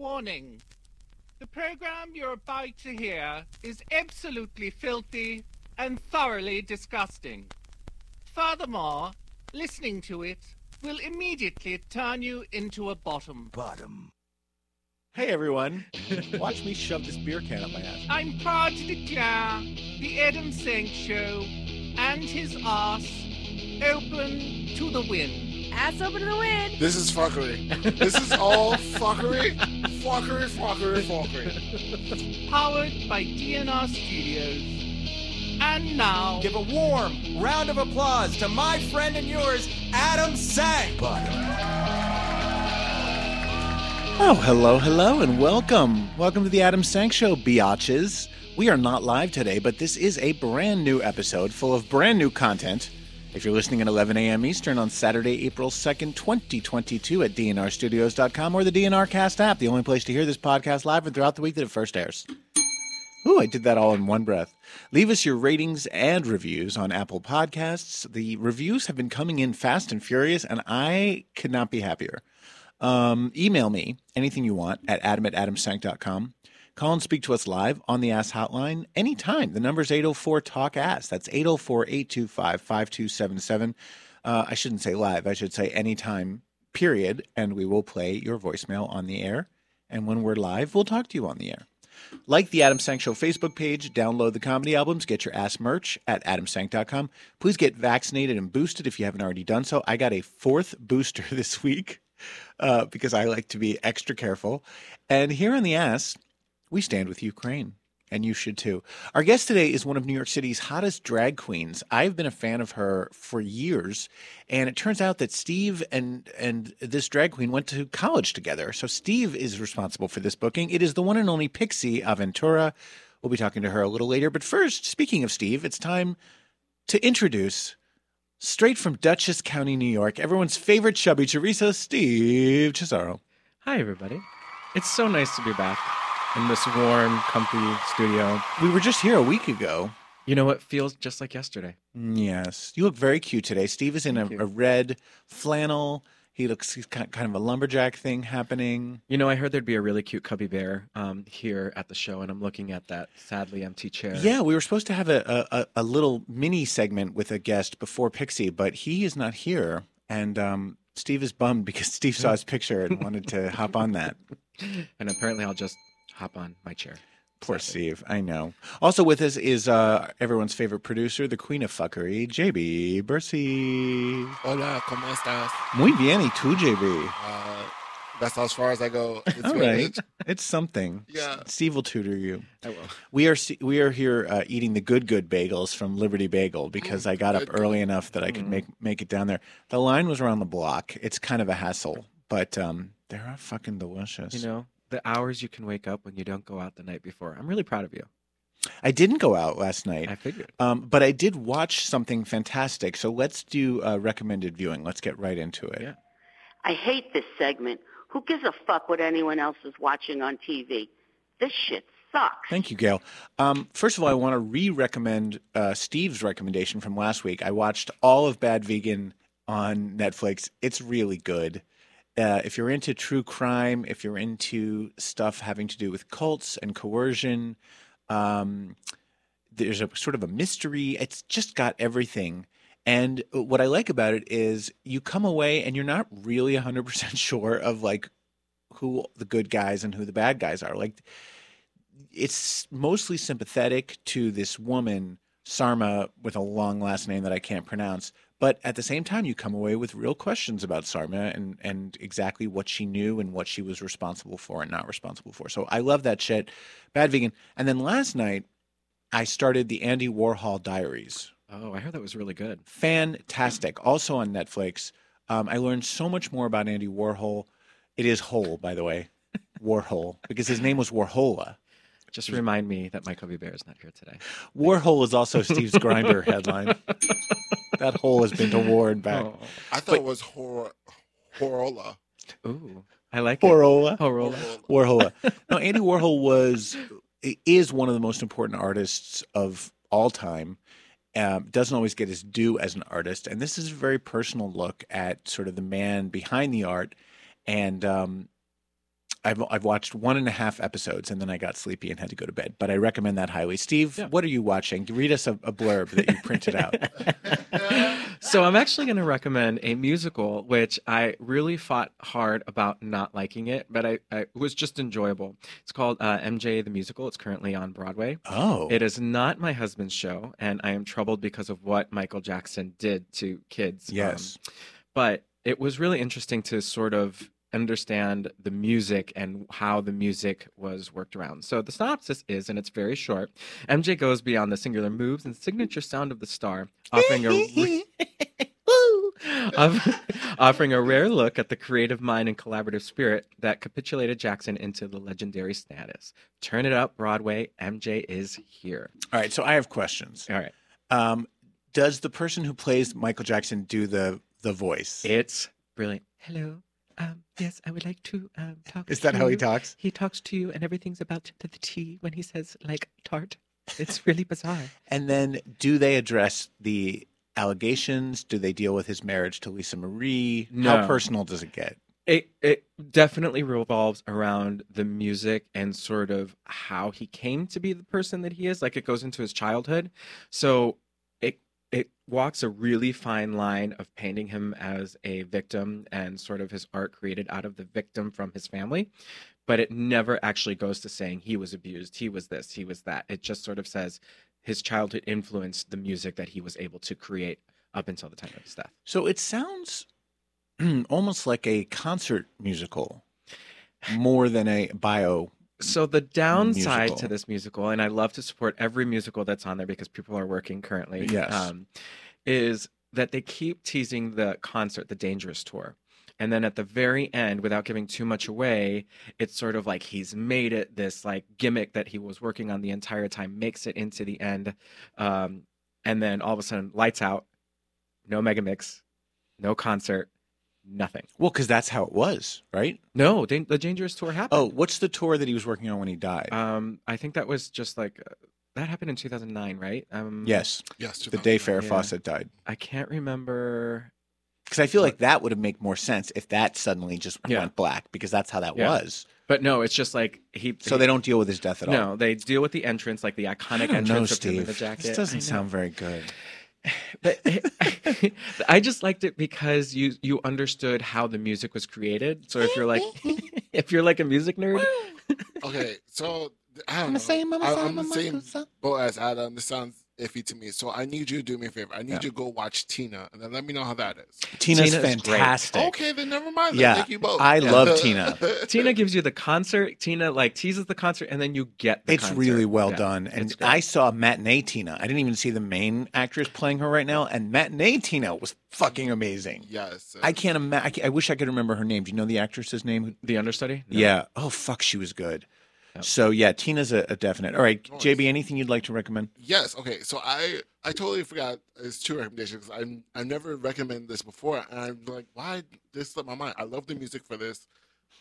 Warning. The program you're about to hear is absolutely filthy and thoroughly disgusting. Furthermore, listening to it will immediately turn you into a bottom. Bottom. Hey everyone, watch me shove this beer can up my ass. I'm proud to declare the Adam Sank Show and his ass open to the wind. Ass open to the wind. This is fuckery. This is all fuckery. Fuckery, fuckery, fuckery. Powered by DNR Studios. And now, Give a warm round of applause to my friend and yours, Adam Sank. Oh, hello, hello, and welcome. Welcome to the Adam Sank Show, biatches. We are not live today, but this is a brand new episode full of brand new content. If you're listening at 11 a.m. Eastern on Saturday, April 2nd, 2022 at dnrstudios.com or the DNR Cast app, the only place to hear this podcast live and throughout the week that it first airs. Ooh, I did that all in one breath. Leave us your ratings and reviews on Apple Podcasts. The reviews have been coming in fast and furious, and I could not be happier. Um, email me anything you want at adam at adamsank.com. Call and speak to us live on the Ass Hotline anytime. The number is 804 Talk Ass. That's 804 825 5277. I shouldn't say live, I should say anytime, period. And we will play your voicemail on the air. And when we're live, we'll talk to you on the air. Like the Adam Sank Show Facebook page, download the comedy albums, get your ass merch at adamsank.com. Please get vaccinated and boosted if you haven't already done so. I got a fourth booster this week uh, because I like to be extra careful. And here on the ass, we stand with Ukraine. And you should too. Our guest today is one of New York City's hottest drag queens. I've been a fan of her for years, and it turns out that Steve and and this drag queen went to college together. So Steve is responsible for this booking. It is the one and only Pixie Aventura. We'll be talking to her a little later. But first, speaking of Steve, it's time to introduce straight from Dutchess County, New York, everyone's favorite chubby chorizo, Steve Cesaro. Hi, everybody. It's so nice to be back in this warm, comfy studio. We were just here a week ago. You know what feels just like yesterday? Yes, you look very cute today. Steve is in a, a red flannel. He looks he's kind kind of a lumberjack thing happening. You know, I heard there'd be a really cute cubby bear um, here at the show, and I'm looking at that sadly empty chair. Yeah, we were supposed to have a, a, a- a little mini segment with a guest before Pixie, but he is not here. And um, Steve is bummed because Steve saw his picture and wanted to hop on that. And apparently, I'll just hop on my chair. Poor Steve, I know. Also with us is uh, everyone's favorite producer, the queen of fuckery, JB Bercy. Hola, ¿cómo estás? Muy bien, y tú, JB? Uh, that's as far as I go. It's All really- right, it's something. Yeah. Steve will tutor you. I will. We are we are here uh, eating the good good bagels from Liberty Bagel because I got up good, early enough that I could make make it down there. The line was around the block. It's kind of a hassle, but um, they're fucking delicious. You know, the hours you can wake up when you don't go out the night before. I'm really proud of you. I didn't go out last night, I figured. um, but I did watch something fantastic. So let's do uh, recommended viewing. Let's get right into it. Yeah. I hate this segment. Who gives a fuck what anyone else is watching on TV? This shit sucks. Thank you, Gail. Um, first of all, I want to re-recommend uh, Steve's recommendation from last week. I watched all of Bad Vegan on Netflix. It's really good. Uh, if you're into true crime, if you're into stuff having to do with cults and coercion, um, there's a sort of a mystery. It's just got everything. And what I like about it is you come away and you're not really 100% sure of like who the good guys and who the bad guys are. Like it's mostly sympathetic to this woman, Sarma, with a long last name that I can't pronounce. But at the same time, you come away with real questions about Sarma and, and exactly what she knew and what she was responsible for and not responsible for. So I love that shit. Bad Vegan. And then last night, I started the Andy Warhol Diaries. Oh, I heard that was really good. Fantastic. Also on Netflix. Um, I learned so much more about Andy Warhol. It is Hole, by the way. Warhol, because his name was Warhola. Just remind me that my cubby bear is not here today. Warhol is also Steve's Grindr headline. That hole has been to war and back. Oh. I thought it was hor- Horola. Ooh, I like it. Warhola. Horola. Warhola. No, Andy Warhol was is one of the most important artists of all time. Um, doesn't always get his due as an artist, and this is a very personal look at sort of the man behind the art. And um, I've I've watched one and a half episodes and then I got sleepy and had to go to bed. But I recommend that highly. Steve, Yeah. what are you watching? Read us a, a blurb that you printed out. so I'm actually going to recommend a musical which I really fought hard about not liking it, but I, I it was just enjoyable. It's called uh, MJ the Musical. It's currently on Broadway. Oh, It is not my husband's show, and I am troubled because of what Michael Jackson did to kids. Um, yes. but it was really interesting to sort of understand the music and how the music was worked around. So the synopsis is, and it's very short, MJ goes beyond the singular moves and signature sound of the star, offering a re- offering a rare look at the creative mind and collaborative spirit that capitulated Jackson into the legendary status. Turn it up, Broadway. MJ is here. All right, so I have questions. All right. Um, does the person who plays Michael Jackson do the the voice? It's brilliant. Hello. Um, yes, I would like to um, talk. Is to that how he talks? He talks to you, and everything's about to the T when he says like tart. It's really bizarre. And then do they address the allegations? Do they deal with his marriage to Lisa Marie? No. How No. personal does it get? It it definitely revolves around the music and sort of how he came to be the person that he is. Like it goes into his childhood, so it walks a really fine line of painting him as a victim and sort of his art created out of the victim from his family, but it never actually goes to saying he was abused, he was this, he was that. It just sort of says his childhood influenced the music that he was able to create up until the time of his death. So it sounds almost like a concert musical more than a bio. So the downside Musical. to this musical, and I love to support every musical that's on there because people are working currently. Yes. Um, is that they keep teasing the concert, the Dangerous Tour. And then at the very end, without giving too much away, it's sort of like he's made it this like gimmick that he was working on the entire time, makes it into the end. Um, and then all of a sudden, lights out, no mega mix, no concert, nothing. Well, because that's how it was, right? No, Dan- the Dangerous Tour happened. Oh, what's the tour that he was working on when he died? Um, I think that was just like uh, that happened in 2009, right? Um, yes, Yes, the day 2009. Farrah Yeah. Fawcett died. I can't remember. Because I feel like that would have made more sense if that suddenly just Yeah. went black, because that's how that Yeah. was. But no, it's just like he. So he- they don't deal with his death at all. No, they deal with the entrance, like the iconic entrance know, of Steve. the jacket. This doesn't sound very good. But I just liked it because you you understood how the music was created. So if you're like if you're like a music nerd, Okay, so I don't I'm know. the same, I'm the I, same, am the I'm the same same. boat as Adam. This sounds iffy to me. So I need you to do me a favor. I need Yeah. you to go watch Tina, and then let me know how that is. Tina's, Tina's great. fantastic. Okay, then never mind. Then Yeah, Thank you both. I love uh, Tina. Tina gives you the concert. Tina like teases the concert, and then you get the It's concert. really well Yeah, done. And. I saw matinee Tina. I didn't even see the main actress playing her right now. And matinee Tina was fucking amazing. Yes. Uh, I can't imagine. I wish I could remember her name. Do you know the actress's name? the understudy. No. Yeah. Oh, fuck. She was good. Yep. So, yeah, Tina's a, a definite. All right. Nice. JB, anything you'd like to recommend? Yes. Okay. So I I totally forgot. It's two recommendations. I I never recommended this before, and I'm like, why this slipped my mind? I love the music for this.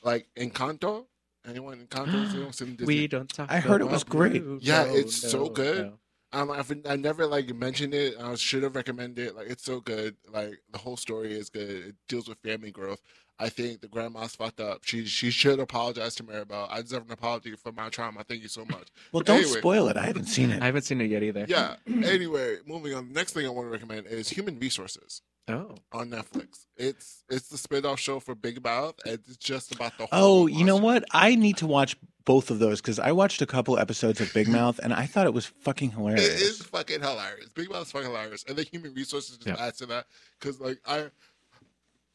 Like Encanto. Anyone in Encanto? You know, some Disney- We don't talk. I heard it about was great. you. Yeah, No, it's so good. no. Um, I've I never like mentioned it. I should have recommended it. Like it's so good. Like the whole story is good. It deals with family growth. I think the grandma's fucked up. She she should apologize to Mirabel. I deserve an apology for my trauma. Thank you so much. Well, don't Anyway. spoil it. I haven't seen it. I haven't seen it yet either. Yeah. anyway, moving on. The next thing I want to recommend is Human Resources Oh. on Netflix. It's it's the spin-off show for Big Mouth. and It's just about the Oh, whole you know what? I need to watch both of those because I watched a couple episodes of Big Mouth and I thought it was fucking hilarious. It is fucking hilarious. Big Mouth's fucking hilarious, and the human resources just Yeah. adds to that because like I,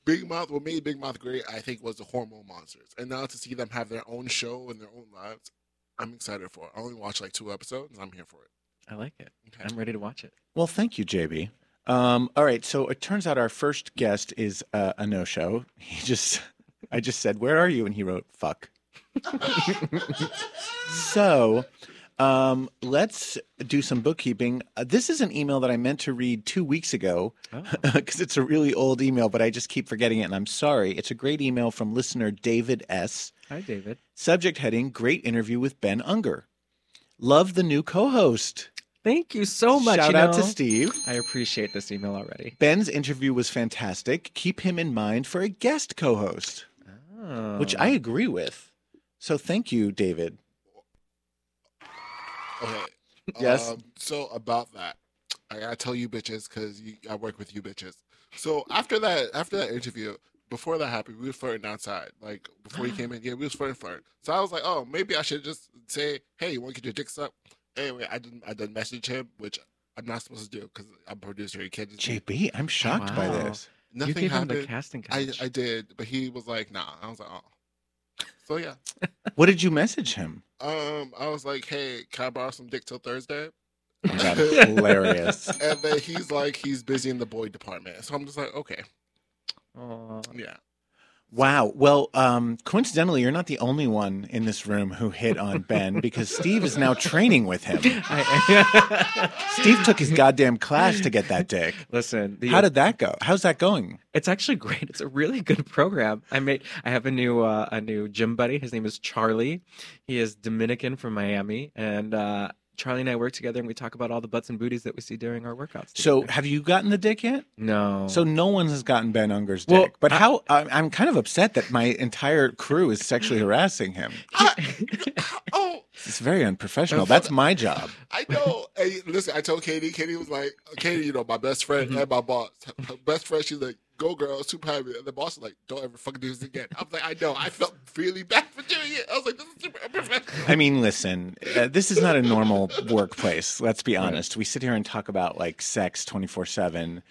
Big Mouth, what made Big Mouth great, I think, was the hormone monsters, and now to see them have their own show and their own lives, I'm excited for. it. I only watched like two episodes, I'm here for it. I like it. Okay. I'm ready to watch it. Well, thank you, JB. Um, all right, so it turns out our first guest is uh, a no-show. He just, I just said, "Where are you?" and he wrote, "Fuck." so, um, let's do some bookkeeping. Uh, this is an email that I meant to read two weeks ago Oh. because it's a really old email, but I just keep forgetting it, and I'm sorry. It's a great email from listener David S. Hi, David. Subject heading: Great interview with Ben Unger. Love the new co-host. Thank you so much. Shout you out to. Steve. I appreciate this email already. Ben's interview was fantastic. Keep him in mind for a guest co-host, Oh. which I agree with. So thank you, David. Okay. Yes. Um, so about that, I gotta tell you bitches because I work with you bitches. So after that, after that interview, before that happened, we were flirting outside. Like before you came in, yeah, we was flirting, flirting. So I was like, oh, maybe I should just say, hey, you want to get your dicks up? Anyway, I didn't. I didn't message him, which I'm not supposed to do because I'm a producer. You can't just JB, I'm shocked by this. nothing you gave him happened. the casting I. I did, but he was like, nah. I was like, oh. So yeah. What did you message him? Um, I was like, hey, can I borrow some dick till Thursday? Oh, that's hilarious. And then he's like, he's busy in the boy department. So I'm just like, okay, Aw. yeah. Wow. Well, um, coincidentally, you're not the only one in this room who hit on Ben because Steve is now training with him. I- Steve took his goddamn class to get that dick. Listen, the, How did that go? How's that going? It's actually great. It's a really good program. I made. I have a new uh, a new gym buddy. His name is Charlie. He is Dominican from Miami, and uh, Charlie and I work together, and we talk about all the butts and booties that we see during our workouts. So, together. have you gotten the dick yet? no. So, no one has gotten Ben Unger's dick. Well, but I- how? I, I'm kind of upset that my entire crew is sexually harassing him. Oh, It's very unprofessional. That's my job. I know. Hey, listen, I told Katie. Katie was like, Katie, you know, my best friend Mm-hmm. and my boss. Her best friend, she's like, go girl, super happy. And the boss is like, don't ever fucking do this again. I was like, I know. I felt really bad for doing it. I was like, this is super unprofessional. I mean, listen, uh, this is not a normal workplace. Let's be honest. We sit here and talk about like sex 24 7.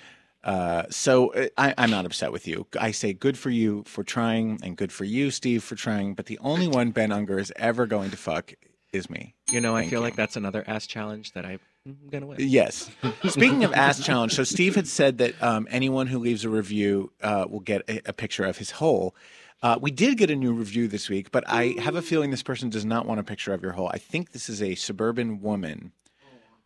Uh, so uh, I, I'm not upset with you. I say good for you for trying and good for you, Steve, for trying. But the only one Ben Unger is ever going to fuck is me. you know, I feel you. like that's another ass challenge that I'm gonna win. Yes. Speaking of ass challenge, so Steve had said that um, anyone who leaves a review uh, will get a, a picture of his hole. Uh, we did get a new review this week, but I have a feeling this person does not want a picture of your hole. I think this is a suburban woman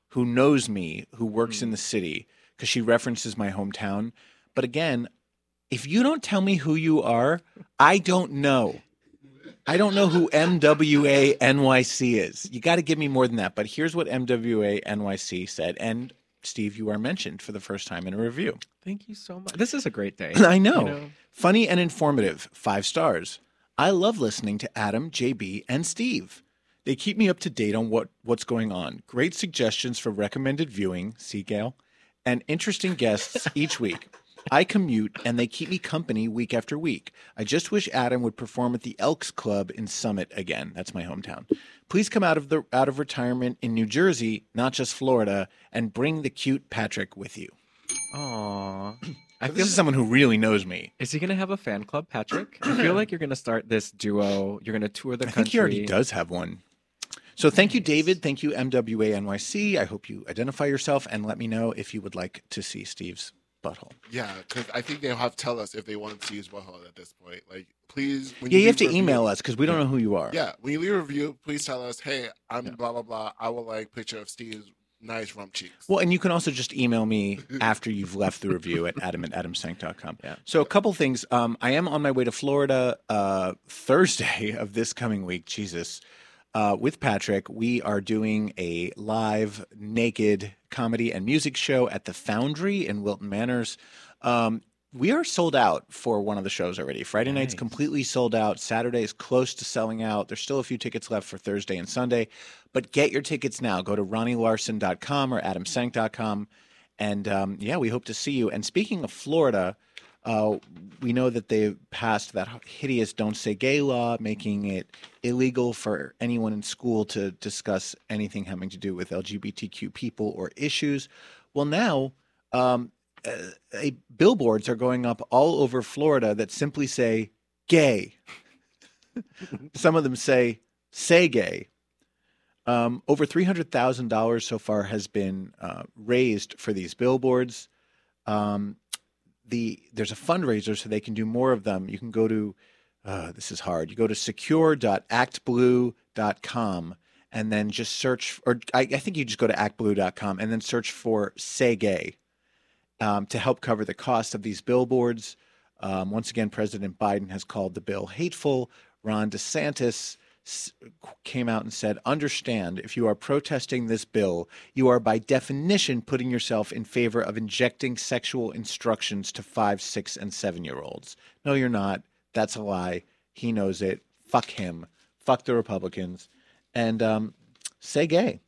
who knows me, who works in the city, because she references my hometown. But again, if you don't tell me who you are, I don't know. I don't know who MWA NYC is. You got to give me more than that. But here's what MWA NYC said. And Steve, you are mentioned for the first time in a review. Thank you so much. This is a great day. I know. You know? Funny and informative. Five stars. I love listening to Adam, JB, and Steve. They keep me up to date on what, what's going on. Great suggestions for recommended viewing, Seagal, and interesting guests each week. I commute and they keep me company week after week. I just wish Adam would perform at the Elks Club in Summit again. That's my hometown. Please come out of the out of retirement in New Jersey, not just Florida, and bring the cute Patrick with you. Aw. I This is someone who really knows me. Is he gonna have a fan club, Patrick? I feel like you're gonna start this duo. You're gonna tour the country. I country. think he already does have one. So thank you, David. Thank you, MWA NYC. I hope you identify yourself and let me know if you would like to see Steve's butthole. Yeah, because I think they'll have to tell us if they want to see his butthole at this point. Like, please. When Yeah, you have to a email us because we don't know who you are. Yeah, when you leave a review, please tell us, hey, I'm Yeah. blah, blah, blah. I would like picture of Steve's nice rump cheeks. Well, and you can also just email me after you've left the review at adam at adamsank.com. Yeah. So a couple things. Um, I am on my way to Florida uh, Thursday of this coming week. Jesus. Uh, with Patrick, we are doing a live naked comedy and music show at the Foundry in Wilton Manors. Um, we are sold out for one of the shows already. Friday night's completely sold out. Saturday is close to selling out. There's still a few tickets left for Thursday and Sunday, but get your tickets now. Go to ronnielarson.com or adamsank.com. And um, yeah, we hope to see you. And speaking of Florida, uh, we know that they passed that hideous "Don't Say Gay" law, making it illegal for anyone in school to discuss anything having to do with LGBTQ people or issues. Well, now um, uh, billboards are going up all over Florida that simply say "gay." Some of them say "say gay." Um, over three hundred thousand dollars so far has been uh, raised for these billboards. Um, the there's a fundraiser so they can do more of them. You can go to uh, this is hard. You go to secure.actblue.com and then just search, or I, I think you just go to actblue.com and then search for "Say Gay" um, to help cover the cost of these billboards. Um, once again, President Biden has called the bill hateful. Ron DeSantis came out and said, Understand, if you are protesting this bill, you are by definition putting yourself in favor of injecting sexual instructions to five, six, and seven year olds. No, you're not. That's a lie. He knows it. Fuck him. fuck the Republicans, and um, say gay.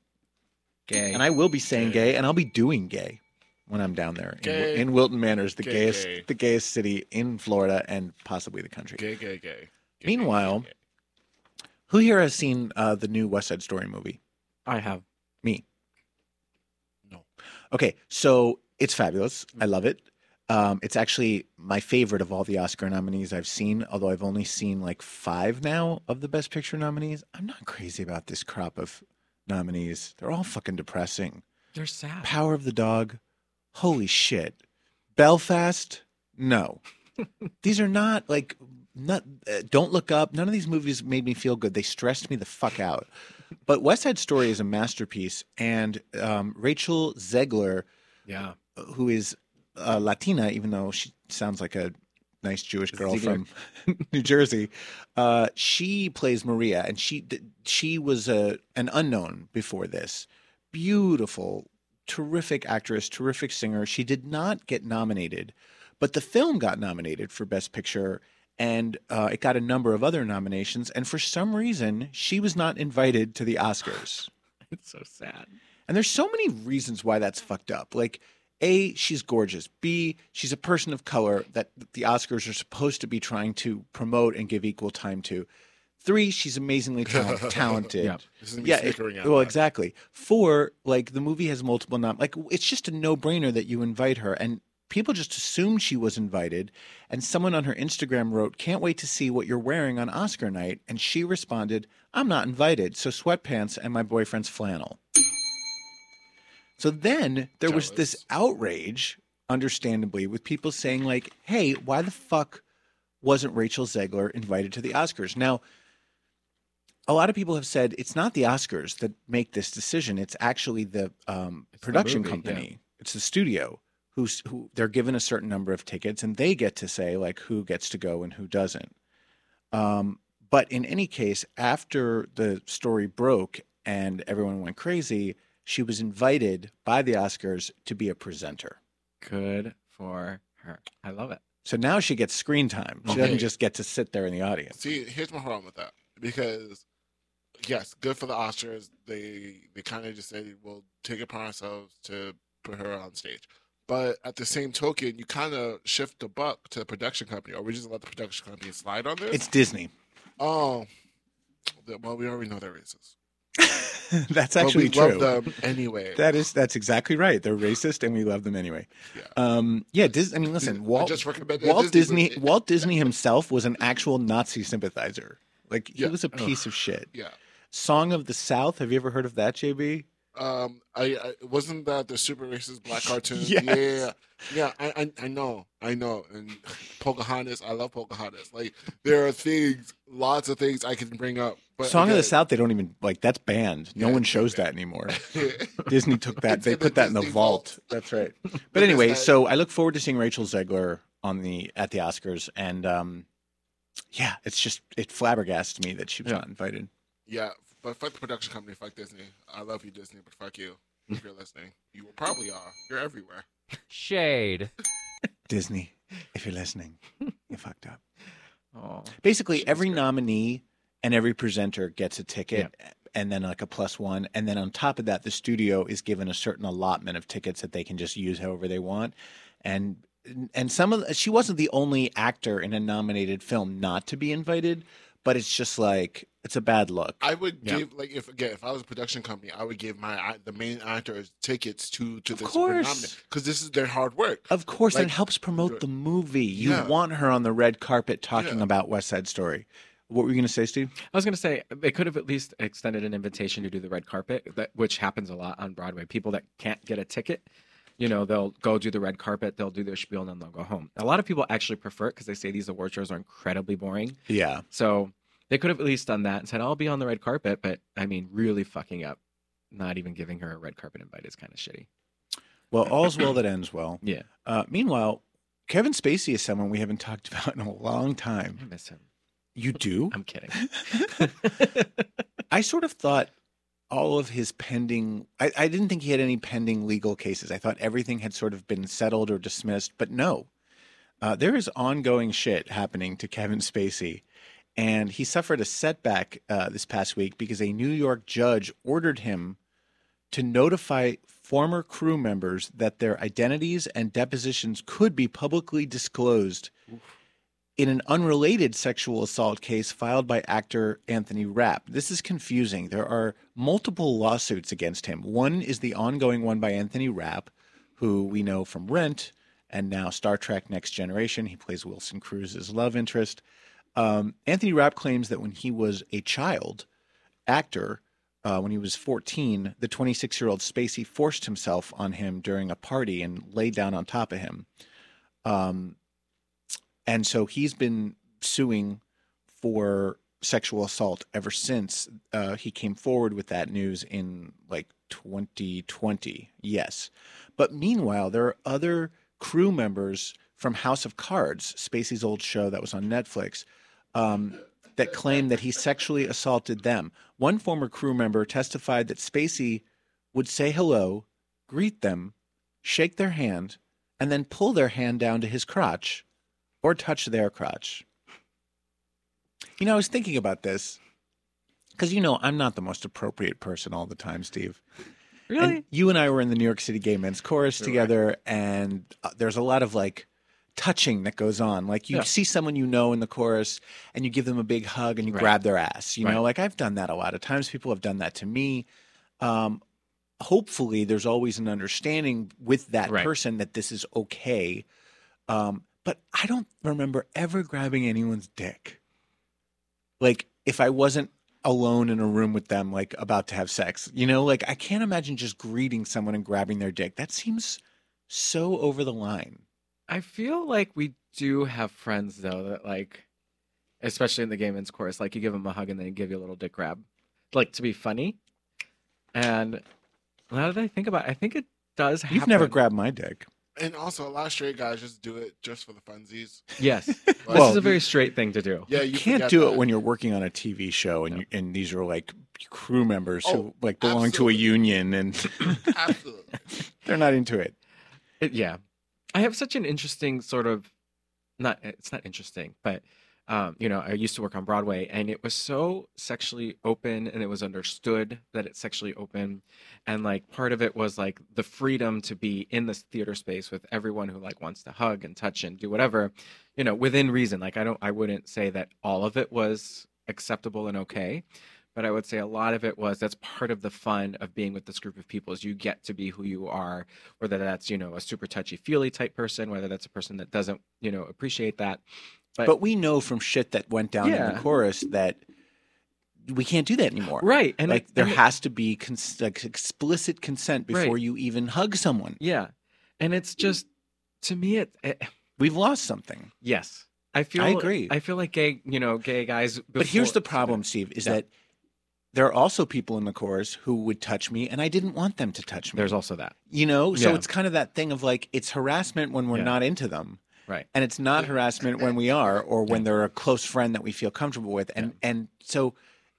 Gay. And I will be saying Gay. gay, and I'll be doing gay when I'm down there in, Gay. in Wilton Manors, the Gay, gayest, gay. the gayest city in Florida and possibly the country. Gay, gay, gay. Meanwhile-. Who here has seen uh, the new West Side Story movie? I have. Me. No. Okay, so it's fabulous. I love it. Um, it's actually my favorite of all the Oscar nominees I've seen, although I've only seen like five now of the Best Picture nominees. I'm not crazy about this crop of nominees. They're all fucking depressing. They're sad. Power of the Dog, holy shit. Belfast, no. these are not like not. Uh, Don't look up. None of these movies made me feel good. They stressed me the fuck out. But West Side Story is a masterpiece, and um, Rachel Zegler, Yeah. who is uh, Latina, even though she sounds like a nice Jewish girl Ziegler. from New Jersey, uh, she plays Maria, and she she was a an unknown before this. Beautiful, terrific actress, terrific singer. She did not get nominated, but the film got nominated for Best Picture. And uh, it got a number of other nominations. And for some reason, she was not invited to the Oscars. It's so sad. And there's so many reasons why that's fucked up. Like, A, she's gorgeous. B, she's a person of color that the Oscars are supposed to be trying to promote and give equal time to. Three, she's amazingly tal- talented. Yeah. This is Yeah, it- out well, loud. exactly. Four, like the movie has multiple nom. Like it's just a no-brainer that you invite her, and people just assumed she was invited. And someone on her Instagram wrote, "Can't wait to see what you're wearing on Oscar night," and she responded, "I'm not invited, so sweatpants and my boyfriend's flannel." So then there was this outrage, understandably, with people saying like, "Hey, why the fuck wasn't Rachel Zegler invited to the Oscars?" Now a lot of people have said it's not the Oscars that make this decision. It's actually the um, It's the production movie, company. It's the studio who's who they're given a certain number of tickets and they get to say like who gets to go and who doesn't. Um, but in any case, after the story broke and everyone went crazy, she was invited by the Oscars to be a presenter. Good for her. I love it. So now she gets screen time. She Okay. doesn't just get to sit there in the audience. See, here's my problem with that because yes, good for the Oscars. They they kind of just say we'll take it upon ourselves to put her on stage. But at the same token, you kind of shift the buck to the production company, or we just let the production company slide on this. It's Disney. oh, well, we already know they're racist. That's actually we true. love them anyway. That is that's exactly right. They're racist, and we love them anyway. Yeah. Um, yeah. Dis- I mean, listen. Walt, Walt Disney Disney. Walt Disney himself was an actual Nazi sympathizer. Like he Yeah. was a piece of shit. yeah. Song of the South. Have you ever heard of that, JB? Um, I, I wasn't that the super racist black cartoon. Yes. Yeah, yeah, yeah. I, I, I know, I know. And Pocahontas, I love Pocahontas. Like there are things, lots of things I can bring up. But Song of the South. They don't even like that's banned. No Yeah, one shows that anymore. Disney took that. They put that in the vault. vault. That's right. But Because anyway, so I look forward to seeing Rachel Zegler on the at the Oscars, and um, yeah, it's just it flabbergasts me that she was not invited. yeah, but fuck the production company, fuck Disney. I love you, Disney, but fuck you. If you're listening, you probably are. You're everywhere. Shade. Disney, if you're listening, you fucked up. Oh, Basically, every great. nominee and every presenter gets a ticket and then like a plus one. And then on top of that, the studio is given a certain allotment of tickets that they can just use however they want. And and some of the, she wasn't the only actor in a nominated film not to be invited, but it's just like it's a bad look. I would Yeah. give like if again if I was a production company, I would give my the main actors tickets to to Of the course. because this is their hard work. Of course, and it helps promote the movie. You Yeah. want her on the red carpet talking Yeah. about West Side Story. What were you going to say, Steve? I was going to say they could have at least extended an invitation to do the red carpet, that, which happens a lot on Broadway. People that can't get a ticket, you know, they'll go do the red carpet, they'll do their spiel, and then they'll go home. A lot of people actually prefer it because they say these award shows are incredibly boring. Yeah. So they could have at least done that and said, "I'll be on the red carpet," but I mean, really fucking up. Not even giving her a red carpet invite is kind of shitty. Well, all's well that ends well. Yeah, Uh, meanwhile, Kevin Spacey is someone we haven't talked about in a long time. I miss him. You do? I'm kidding. I sort of thought all of his pending, I, I didn't think he had any pending legal cases. I thought everything had sort of been settled or dismissed, but no. Uh, there is ongoing shit happening to Kevin Spacey. And he suffered a setback uh, this past week because a New York judge ordered him to notify former crew members that their identities and depositions could be publicly disclosed in an unrelated sexual assault case filed by actor Anthony Rapp. This is confusing. There are multiple lawsuits against him. One is the ongoing one by Anthony Rapp, who we know from Rent and now Star Trek Next Generation. He plays Wilson Cruz's love interest. Um, Anthony Rapp claims that when he was a child actor, uh, when he was 14, the 26 year old Spacey forced himself on him during a party and laid down on top of him. Um, and so he's been suing for sexual assault ever since uh, he came forward with that news in like 2020. Yes. But meanwhile, there are other crew members from House of Cards, Spacey's old show that was on Netflix, um, that claim that he sexually assaulted them. One former crew member testified that Spacey would say hello, greet them, shake their hand, and then pull their hand down to his crotch or touch their crotch. You know, I was thinking about this because, you know, I'm not the most appropriate person all the time, Steve. Really? And you and I were in the New York City Gay Men's Chorus together, and uh, there's a lot of like touching that goes on. Like you Yeah. see someone you know in the chorus, and you give them a big hug and you Right. grab their ass. You know, like I've done that a lot of times. People have done that to me. Um, hopefully, there's always an understanding with that Right. person that this is okay. Um, but I don't remember ever grabbing anyone's dick. Like if I wasn't alone in a room with them, like about to have sex, you know, like I can't imagine just greeting someone and grabbing their dick. That seems so over the line. I feel like we do have friends though that like, especially in the gay men's chorus, like you give them a hug and then you give you a little dick grab, like to be funny. And now that I think about, it, I think it does. You've never grabbed my dick. And also, a lot of straight guys just do it just for the funsies. Yes, this Well, is a very straight thing to do. Yeah, you, you can't do that. it when you're working on a TV show and No. you, and these are like crew members who Oh, like belong to a union and Absolutely. they're not into it. It, yeah, I have such an interesting sort of, not it's not interesting, but um, you know, I used to work on Broadway, and it was so sexually open, and it was understood that it's sexually open, and like part of it was like the freedom to be in this theater space with everyone who like wants to hug and touch and do whatever, you know, within reason. Like I don't, I wouldn't say that all of it was acceptable and okay. But I would say a lot of it was that's part of the fun of being with this group of people is you get to be who you are whether that's you know a super touchy feely type person whether that's a person that doesn't you know appreciate that But- But we know from shit that went down in the chorus that we can't do that anymore. right and like it- there and it- has to be cons- like explicit consent before Right. you even hug someone. yeah and it's just to me it, it We've lost something. yes i feel I agree. i feel like gay you know gay guys but here's the problem, Steve, is Yeah. that there are also people in the chorus who would touch me and I didn't want them to touch me. there's also that you know, so Yeah. it's kind of that thing of like it's harassment when we're Yeah. not into them. Right. And it's not harassment when we are or when they're a close friend that we feel comfortable with. And and so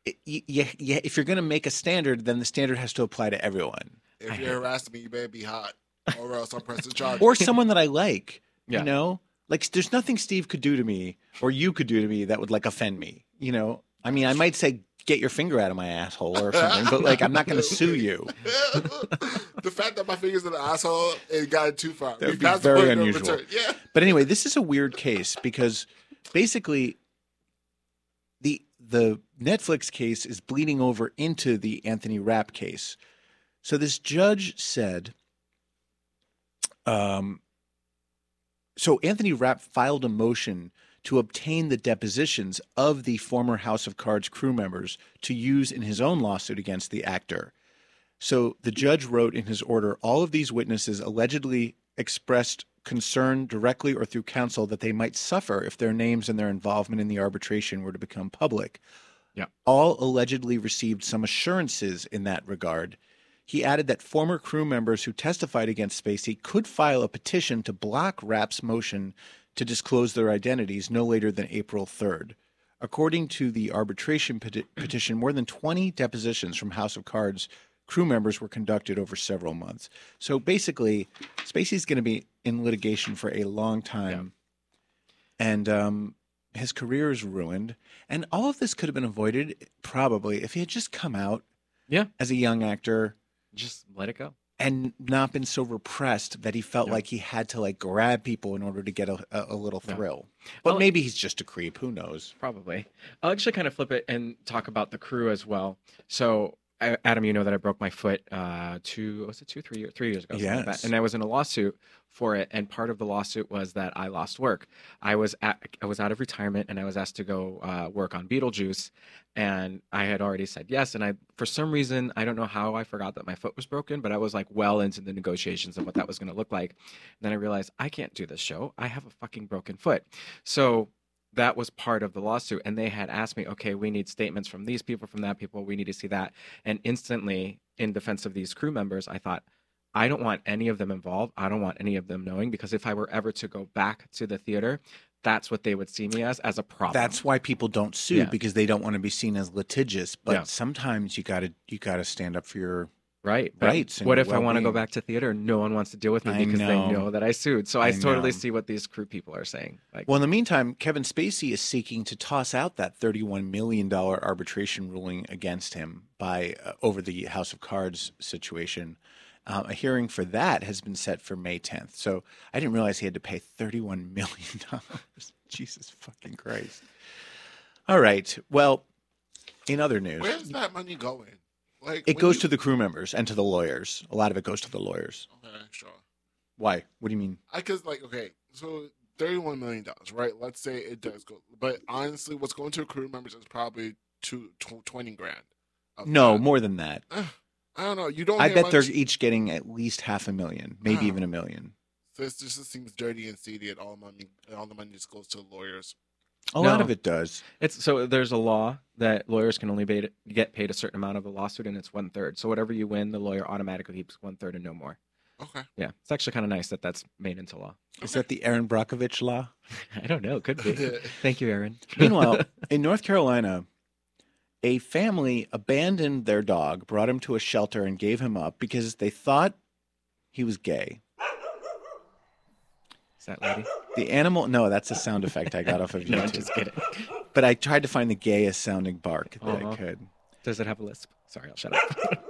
it, y y y- if you're going to make a standard, then the standard has to apply to everyone. If you're harassing me, you better be hot, or else I'm pressing charges. or someone that I like. Yeah. You know, like there's nothing Steve could do to me or you could do to me that would like offend me. You know, I mean, I might say get your finger out of my asshole or something, but like I'm not going to sue you. the fact that my finger's in the asshole, it got too far. That would be very point of no unusual. Yeah. But anyway, this is a weird case because basically the the Netflix case is bleeding over into the Anthony Rapp case. So this judge said um so Anthony Rapp filed a motion to obtain the depositions of the former House of Cards crew members to use in his own lawsuit against the actor. So the judge wrote in his order all of these witnesses allegedly expressed concern directly or through counsel that they might suffer if their names and their involvement in the arbitration were to become public. Yeah. All allegedly received some assurances in that regard. He added that former crew members who testified against Spacey could file a petition to block Rapp's motion to disclose their identities no later than April 3rd. According to the arbitration peti- petition, more than 20 depositions from House of Cards crew members were conducted over several months. So basically, Spacey's going to be in litigation for a long time. And um, his career is ruined, and all of this could have been avoided probably if he had just come out Yeah. as a young actor Just let it go. And not been so repressed that he felt Yeah. like he had to like grab people in order to get a, a, a little Yeah. thrill. But Well- maybe he's just a creep. Who knows? Probably. I'll actually kind of flip it and talk about the crew as well. So, Adam, you know that I broke my foot uh, two, was it two, three, years, three years ago? something like And I was in a lawsuit for it. And part of the lawsuit was that I lost work. I was at, I was out of retirement and I was asked to go uh, work on Beetlejuice. And I had already said yes. And I, for some reason, I don't know how I forgot that my foot was broken, but I was like well into the negotiations of what that was going to look like. And then I realized I can't do this show. I have a fucking broken foot. So that was part of the lawsuit and they had asked me okay we need statements from these people from that people we need to see that and instantly in defense of these crew members i thought i don't want any of them involved i don't want any of them knowing because if i were ever to go back to the theater that's what they would see me as as a problem That's why people don't sue Yeah. because they don't want to be seen as litigious. But Yeah. sometimes you gotta you gotta stand up for your right but rights and what if i want to go back to theater no one wants to deal with me I because know. they know that i sued so i, I totally know. see what these crew people are saying like Well, in the meantime, Kevin Spacey is seeking to toss out that $31 million arbitration ruling against him by uh, over the House of Cards situation. Um, a hearing for that has been set for May 10th. So I didn't realize he had to pay $31 million. Jesus fucking Christ. All right. Well, in other news, Where's that money going? Like it goes you- to the crew members and to the lawyers. A lot of it goes to the lawyers. Okay, sure. Why? What do you mean? I cause like okay, so thirty-one million dollars, right? Let's say it does go, but honestly, what's going to the crew members is probably two tw- twenty grand. No, that. more than that. I don't know. You don't. I bet they're each getting at least half a million, maybe even a million. So this just seems dirty and seedy, and all money, all the money just goes to lawyers. A lot of it does. It's so there's a law that lawyers can only paid, get paid a certain amount of a lawsuit, and it's one third. So whatever you win, the lawyer automatically keeps one third and no more. Okay. Yeah, it's actually kind of nice that that's made into law. Is that the Erin Brockovich law? I don't know, could be. Thank you, Aaron. Meanwhile, in North Carolina, a family abandoned their dog, brought him to a shelter, and gave him up because they thought he was gay. Is that lady? The animal, no, that's a sound effect I got off of No, I'm YouTube. just kidding. But I tried to find the gayest sounding bark that I uh-huh. could. Does it have a lisp? Sorry, I'll shut up.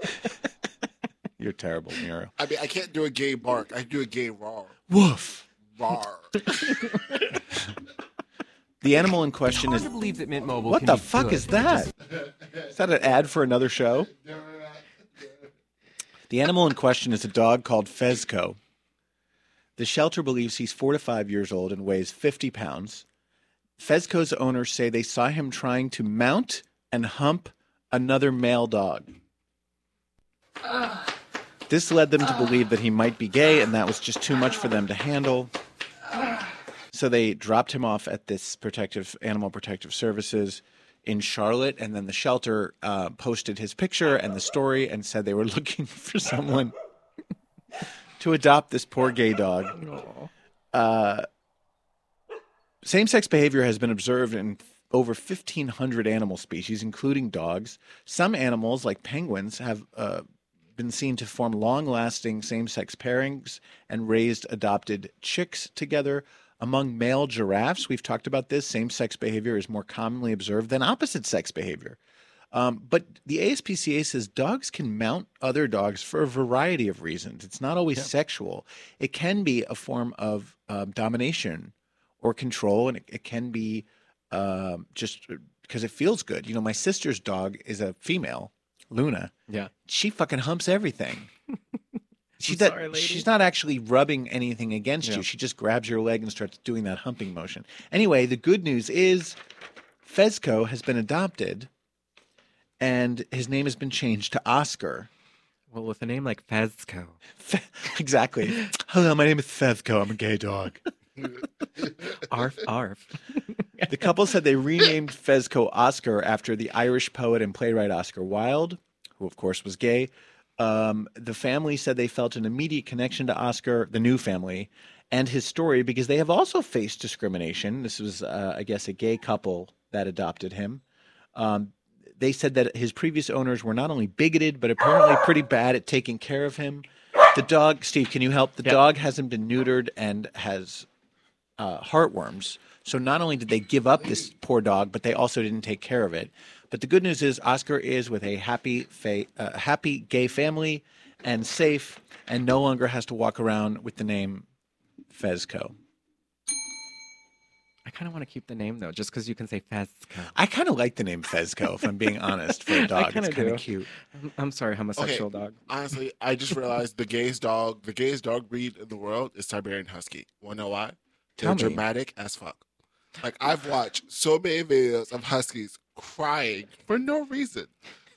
You're terrible, Muriel. I mean, I can't do a gay bark. I can do a gay roar. Woof. Roar. The animal in It's question hard is. to believe that Mint Mobile What can the be fuck good. is that? Is that an ad for another show? The animal in question is a dog called Fezco. The shelter believes he's four to five years old and weighs 50 pounds. Fezco's owners say they saw him trying to mount and hump another male dog. This led them to believe that he might be gay, and that was just too much for them to handle. So they dropped him off at this protective animal protective services in Charlotte, and then the shelter uh, posted his picture and the story and said they were looking for someone to adopt this poor gay dog. Uh, same-sex behavior has been observed in over 1,500 animal species, including dogs. Some animals, like penguins, have uh, been seen to form long-lasting same-sex pairings and raised adopted chicks together. Among male giraffes, we've talked about this, same sex behavior is more commonly observed than opposite sex behavior. Um, but the ASPCA says dogs can mount other dogs for a variety of reasons. It's not always sexual, it can be a form of um, domination or control, and it, it can be um, just because it feels good. You know, my sister's dog is a female, Luna. Yeah. She fucking humps everything. She's I'm not, sorry, she's not actually rubbing anything against Yeah. you. She just grabs your leg and starts doing that humping motion. Anyway, the good news is Fezco has been adopted and his name has been changed to Oscar. Well, with a name like Fezco. Fe- exactly. Hello, my name is Fezco. I'm a gay dog. Arf, arf. The couple said they renamed Fezco Oscar after the Irish poet and playwright Oscar Wilde, who of course was gay. Um, the family said they felt an immediate connection to Oscar, the new family, and his story because they have also faced discrimination. This was, uh, I guess, a gay couple that adopted him. Um, they said that his previous owners were not only bigoted, but apparently pretty bad at taking care of him. The dog, Steve, can you help? The Yep. dog hasn't been neutered and has uh, heartworms. So not only did they give up this poor dog, but they also didn't take care of it. But the good news is Oscar is with a happy, fa- uh, happy gay family and safe, and no longer has to walk around with the name Fezco. I kind of want to keep the name though, just because you can say Fezco. I kind of like the name Fezco, if I'm being honest, for a dog. kinda it's kind do. of cute. I'm, I'm sorry, homosexual dog. Honestly, I just realized the gayest dog, the gayest dog breed in the world is Siberian Husky. Wanna know why? They're Tell me. dramatic as fuck. Like I've watched so many videos of huskies crying for no reason,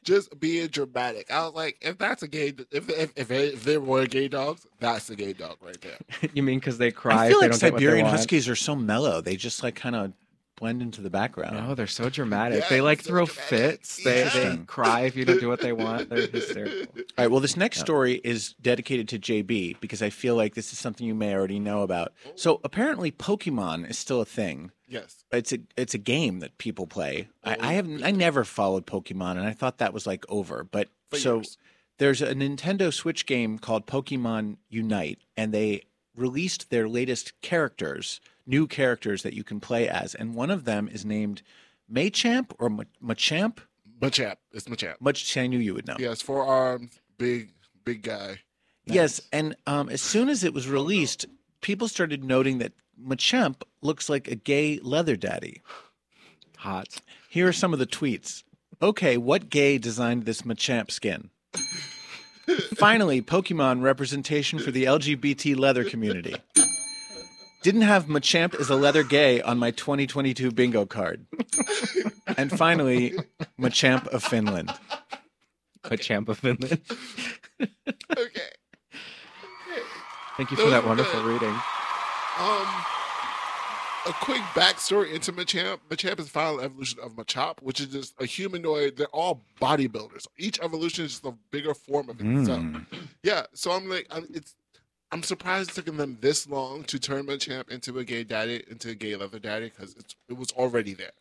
just being dramatic. I was like, if that's a gay, if if if, if there were gay dogs, that's a gay dog right there. you mean because they cry I feel if they like don't get they Siberian? Huskies are so mellow. They just like kind of blend into the background. No, they're so dramatic. Yeah, they like so throw dramatic. fits. They they cry if you don't do what they want. They're hysterical. All right. Well, this next Yeah. story is dedicated to JB because I feel like this is something you may already know about. Oh. So apparently, Pokemon is still a thing. Yes. It's a it's a game that people play. I, I have I never followed Pokemon, and I thought that was like over. But For so years. there's a Nintendo Switch game called Pokemon Unite, and they released their latest characters, new characters that you can play as, and one of them is named Machamp or Ma- Machamp. Machamp. It's Machamp. Much I knew you would know. Yes, four arms, big, big guy. Yes, and um, as soon as it was released, people started noting that Machamp looks like a gay leather daddy. Hot. Here are some of the tweets. Okay, what gay designed this Machamp skin? Finally, Pokemon representation for the LGBT leather community. Didn't have Machamp as a leather gay on my 2022 bingo card. And finally, Machamp of Finland. A champ of Finland. Okay. Thank you for that wonderful Those are reading. Um, a quick backstory into Machamp. Machamp is the final evolution of Machop, which is just a humanoid. They're all bodybuilders. Each evolution is just a bigger form of itself. Mm. Yeah, so I'm like, I'm, it's. I'm surprised it took them this long to turn Machamp into a gay daddy, into a gay leather daddy, because it was already there.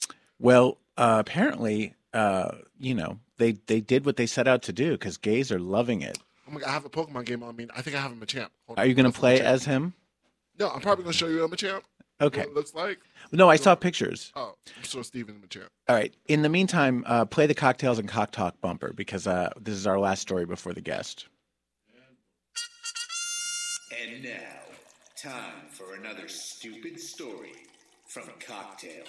Well, uh, apparently, uh, you know, they, they did what they set out to do because gays are loving it. Oh my god, I have a Pokemon game on me. I think I have a Machamp. Hold Are on, you going to play as him? No, I'm probably going to show you a Machamp. Okay. What it looks like. No, I saw pictures. Oh, I'm sure Steven Machamp. All right. In the meantime, uh, play the cocktails and cock talk bumper because uh, this is our last story before the guest. And now, time for another stupid story from Cocktails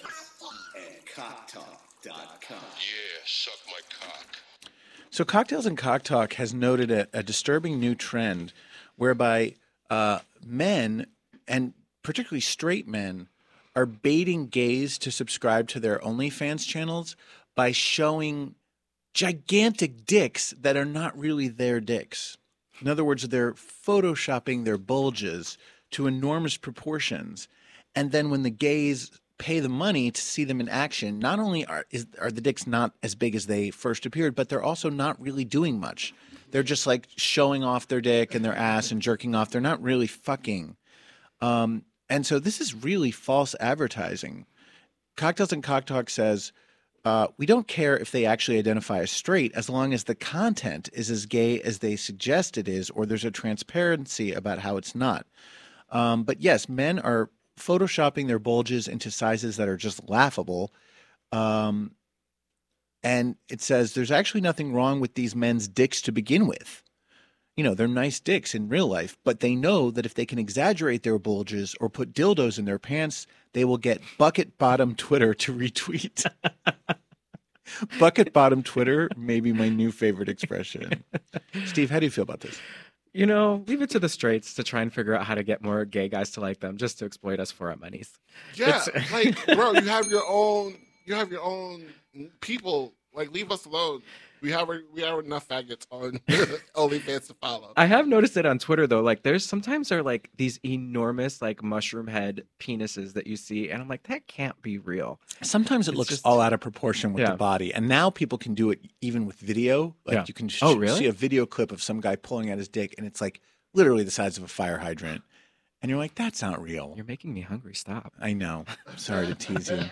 and CockTalk.com. Yeah, suck my cock. So, Cocktails and Cock Talk has noted a, a disturbing new trend whereby uh, men, and particularly straight men, are baiting gays to subscribe to their OnlyFans channels by showing gigantic dicks that are not really their dicks. In other words, they're photoshopping their bulges to enormous proportions. And then when the gays pay the money to see them in action, not only are is, are the dicks not as big as they first appeared, but they're also not really doing much. They're just like showing off their dick and their ass and jerking off. They're not really fucking. Um, and so this is really false advertising. Cocktails and Cock Talk says, uh, we don't care if they actually identify as straight as long as the content is as gay as they suggest it is, or there's a transparency about how it's not. Um, but yes, men are photoshopping their bulges into sizes that are just laughable. Um, and it says there's actually nothing wrong with these men's dicks to begin with. You know, they're nice dicks in real life, but they know that if they can exaggerate their bulges or put dildos in their pants, they will get bucket bottom Twitter to retweet. bucket bottom Twitter may be my new favorite expression. Steve, how do you feel about this? You know, leave it to the straights to try and figure out how to get more gay guys to like them, just to exploit us for our monies. Yeah, It's- like bro, you have your own, you have your own people. Like, leave us alone. We have we have enough faggots on OnlyFans to follow. I have noticed it on Twitter though. Like, there's sometimes there are like these enormous like mushroom head penises that you see, and I'm like, that can't be real. Sometimes it It's looks just- all out of proportion with Yeah. the body, and now people can do it even with video. Like Yeah. you can oh, sh- Oh, really? see a video clip of some guy pulling out his dick, and it's like literally the size of a fire hydrant, and you're like, "That's not real." You're making me hungry. Stop. I know. I'm sorry to tease you.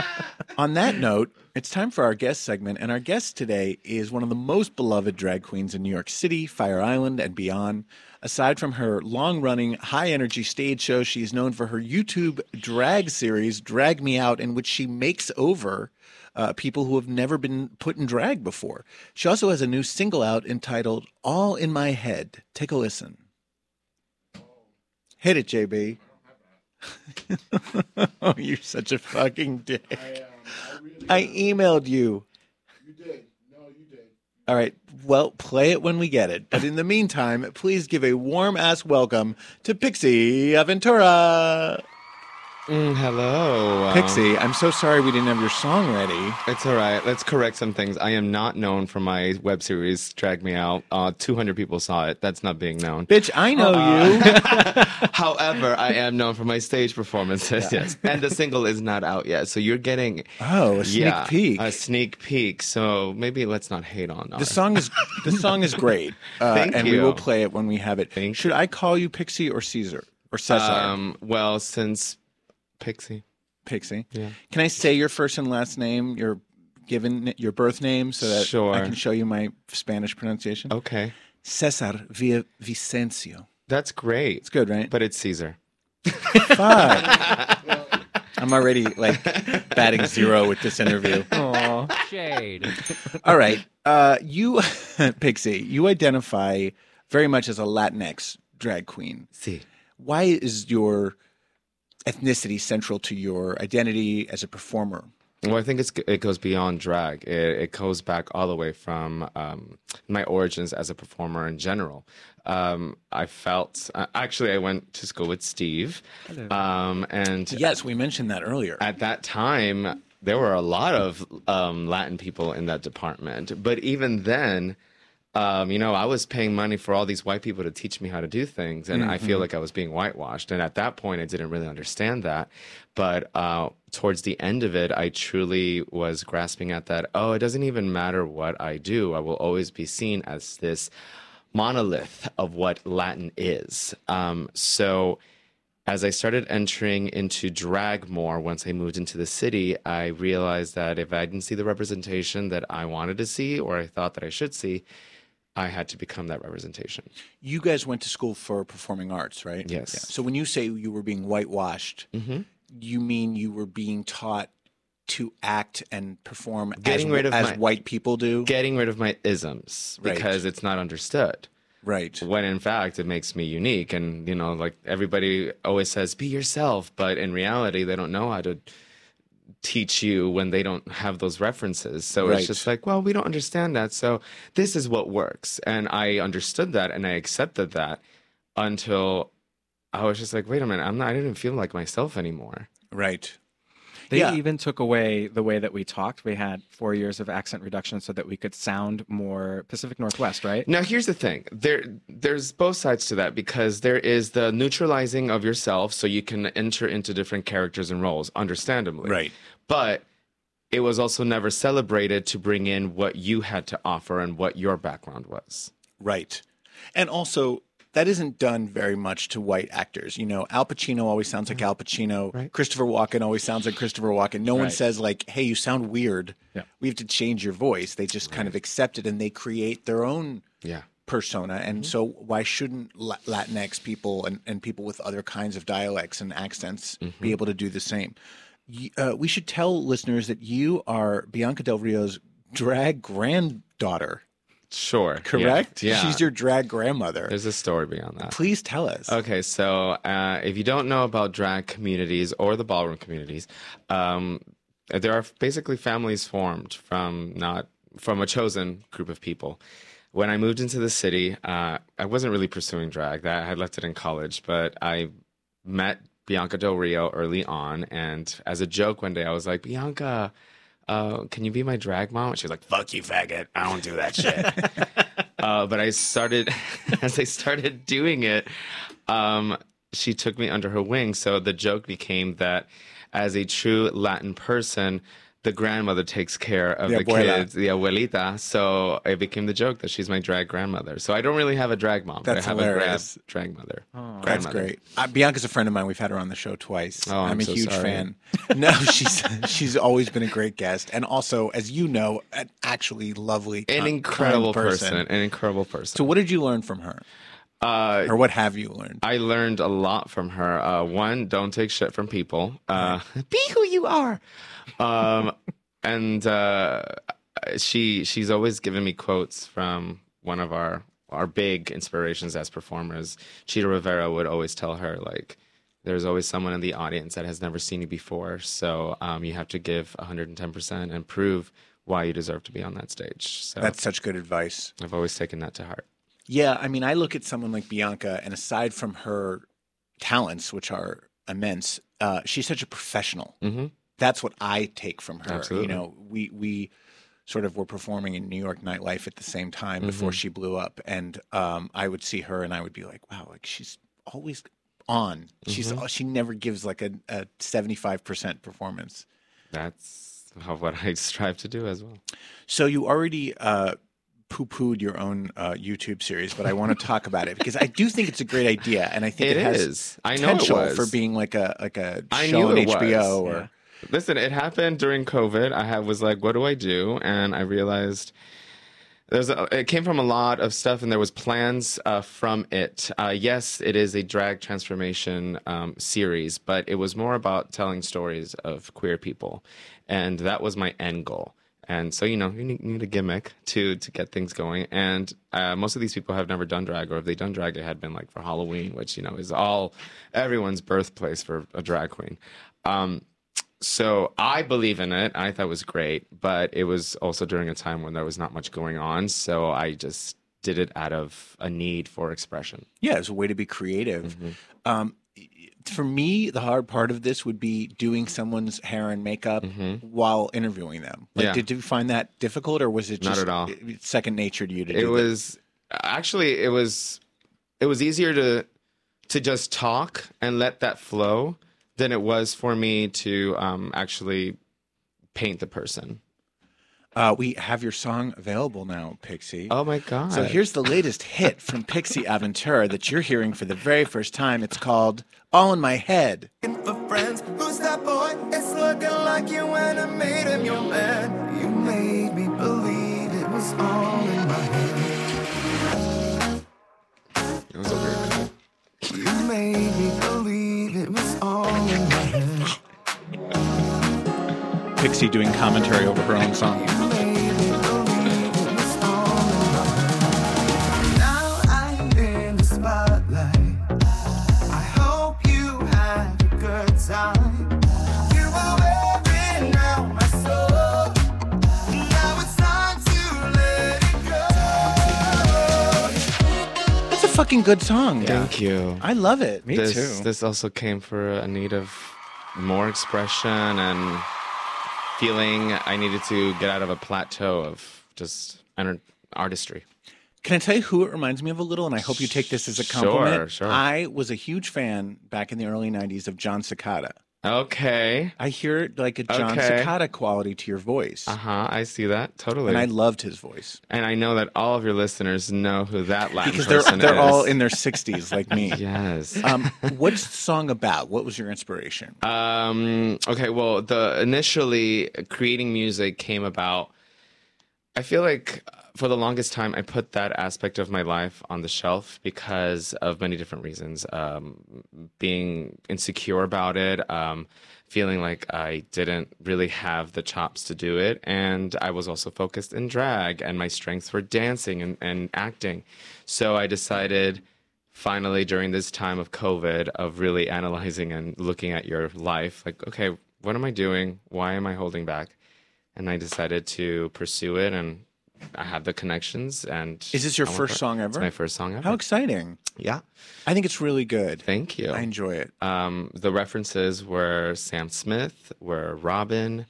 On that note, it's time for our guest segment, and our guest today is one of the most beloved drag queens in New York City, Fire Island, and beyond. Aside from her long running, high energy stage show, she is known for her YouTube drag series, Drag Me Out, in which she makes over uh, people who have never been put in drag before. She also has a new single out entitled All in My Head. Take a listen. Hit it, JB. oh, you're such a fucking dick. I um, emailed you. You did. No, you did. All right. Well, play it when we get it. But in the meantime, please give a warm ass welcome to Pixie Aventura. Mm, hello. um, Pixie, I'm so sorry we didn't have your song ready. It's all right. Let's correct some things. I am not known for my web series, Drag Me Out. Uh, 200 people saw it. That's not being known. Bitch, I know Uh, you. However, I am known for my stage performances. Yes. And the single is not out yet. So you're getting Oh, a sneak yeah, peek. A sneak peek. So maybe let's not hate on The song is the song is great, uh, Thank and we will play it when we have it. Thank Should I call you Pixie or Caesar or Cesar? Um, well, since Pixie. Pixie. Yeah. Can I say your first and last name, your given your birth name, so that Sure. I can show you my Spanish pronunciation? Okay. Cesar Via Vicencio. That's great. It's good, right? But it's Caesar. Fuck. I'm already like batting zero with this interview. Aw, shade. All right. Uh, you, Pixie, you identify very much as a Latinx drag queen. See. Why is your ethnicity central to your identity as a performer? Well, I think it's, it goes beyond drag. It, it goes back all the way from um, my origins as a performer in general. Um, I felt uh, actually I went to school with Steve, um, and Yes, we mentioned that earlier. at that time there were a lot of um, Latin people in that department. But even then, um, you know, I was paying money for all these white people to teach me how to do things, and I feel like I was being whitewashed. And at that point, I didn't really understand that. But uh, towards the end of it, I truly was grasping at that. Oh, it doesn't even matter what I do; I will always be seen as this monolith of what Latin is. Um, so as I started entering into drag more once I moved into the city, I realized that if I didn't see the representation that I wanted to see or I thought that I should see, I had to become that representation. you guys went to school for performing arts, right? Yes. Yeah. So when you say you were being whitewashed, Mm-hmm. you mean you were being taught to act and perform Getting as, rid of as my- white people do? Getting rid of my isms Right. because it's not understood. right. When in fact it makes me unique. And, you know, like everybody always says, be yourself. But in reality, they don't know how to teach you when they don't have those references. So Right. it's just like, well, we don't understand that. So this is what works. And I understood that and I accepted that until I was just like, wait a minute, I'm not, I didn't feel like myself anymore. Right. They Yeah. even took away the way that we talked. We had four years of accent reduction so that we could sound more Pacific Northwest, right? Now here's the thing. There there's both sides to that because there is the neutralizing of yourself so you can enter into different characters and roles, understandably. Right. But it was also never celebrated to bring in what you had to offer and what your background was. Right. And also, that isn't done very much to white actors. You know, Al Pacino always sounds like Al Pacino. Right. Christopher Walken always sounds like Christopher Walken. No one says like, "Hey, you sound weird. Yeah. We have to change your voice." They just kind of accept it and they create their own Yeah. persona. And Mm-hmm. so, why shouldn't Latinx people and, and people with other kinds of dialects and accents Mm-hmm. be able to do the same? Uh, we should tell listeners that you are Bianca Del Rio's drag granddaughter, Sure. correct? Yeah. She's your drag grandmother. There's a story beyond that. Please tell us. Okay, so uh, if you don't know about drag communities or the ballroom communities, um, there are basically families formed from not from a chosen group of people. When I moved into the city, uh, I wasn't really pursuing drag. That I had left it in college, but I met Bianca Del Rio early on, and as a joke one day, I was like, Bianca. Uh, can you be my drag mom? She was like, "Fuck you, faggot! I don't do that shit." uh, but I started, as I started doing it, um, she took me under her wing. So the joke became that as a true Latin person, the grandmother takes care of The the, abuela. kids, the abuelita. So it became the joke that she's my drag grandmother. So I don't really have a drag mom, That's but I have hilarious. a drag, drag mother. That's great. Uh, Bianca's a friend of mine. We've had her on the show twice. Oh, I'm I'm a so huge sorry. fan. No, she's she's always been a great guest, and also, as you know, an actually lovely, An incredible kind person. An incredible person. So, what did you learn from her? Uh, or what have you learned? I learned a lot from her. Uh, one, don't take shit from people. Uh, be who you are. Um, and uh, she she's always given me quotes from one of our our big inspirations as performers. Chita Rivera would always tell her like, "There's always someone in the audience that has never seen you before, so um, you have to give 110 percent and prove why you deserve to be on that stage." So That's such good advice. I've always taken that to heart. Yeah, I mean, I look at someone like Bianca, and aside from her talents, which are immense, uh, she's such a professional. hmm That's what I take from her. Absolutely. You know, we we sort of were performing in New York nightlife at the same time before Mhm. she blew up, and um, I would see her, and I would be like, wow, like she's always on. She's Mhm. she never gives like a seventy five percent performance. That's how, what I strive to do as well. So you already uh, poo-pooed your own uh, YouTube series, but I want to talk about it because I do think it's a great idea, and I think it, It has is. I know it potential was. for being like a like a I show knew on HBO was. or Listen, it happened during COVID. I had, was like, what do I do? And I realized there's a, it came from a lot of stuff, and there was plans uh, from it. Uh, yes, it is a drag transformation um, series, but it was more about telling stories of queer people, and that was my end goal. And so, you know, you need, need a gimmick to to get things going. And uh, most of these people have never done drag, or if they done drag, it had been like for Halloween, which you know is all everyone's birthplace for a drag queen. Um, so I believe in it. I thought it was great, but it was also during a time when there was not much going on. So I just did it out of a need for expression. yeah, it's a way to be creative. Mm-hmm. Um, for me, the hard part of this would be doing someone's hair and makeup while interviewing them. Like, Mm-hmm. Yeah. did you find that difficult, or was it Not at all. second nature to you to It do that? was actually it was it was easier to to just talk and let that flow than it was for me to um, actually paint the person. Uh, we have your song available now, Pixie. Oh my god! So here's the latest hit from Pixie Aventura that you're hearing for the very first time. It's called All in My Head. for friends. Who's that boy? It's looking like you when I made him your man. You made me believe it was all in my head. It was a weird. You made me believe Pixie doing commentary over her own song. You made me believe it was all in my head. Now I'm in the spotlight. I hope you had a good time. You are wearing out my soul. Now it's time to let it go. That's a fucking good song. Thank you. I love it. Me this, too. This also came for a need of more expression and feeling I needed to get out of a plateau of just artistry. Can I tell you who it reminds me of a little? And I hope you take this as a compliment. Sure, sure. I was a huge fan back in the early 90s of Jon Secada. Okay. I hear like a Jon Okay. Secada quality to your voice. Uh huh. I see that totally. And I loved his voice. And I know that all of your listeners know who that Latin Because they're, person they're is. all in their 60s like me. Yes. Um, what's the song about? What was your inspiration? Um, okay, well, the initially creating music came about. I feel like for the longest time, I put that aspect of my life on the shelf because of many different reasons. Um, being insecure about it, um, feeling like I didn't really have the chops to do it, and I was also focused in drag, and my strengths were dancing and, and acting. So I decided finally during this time of COVID of really analyzing and looking at your life, like, okay, what am I doing? Why am I holding back? And I decided to pursue it and I have the connections and Is this your I went first song It's ever? my first song ever. How exciting. yeah. I think it's really good. Thank you. I enjoy it. Um, the references were Sam Smith, were Robin.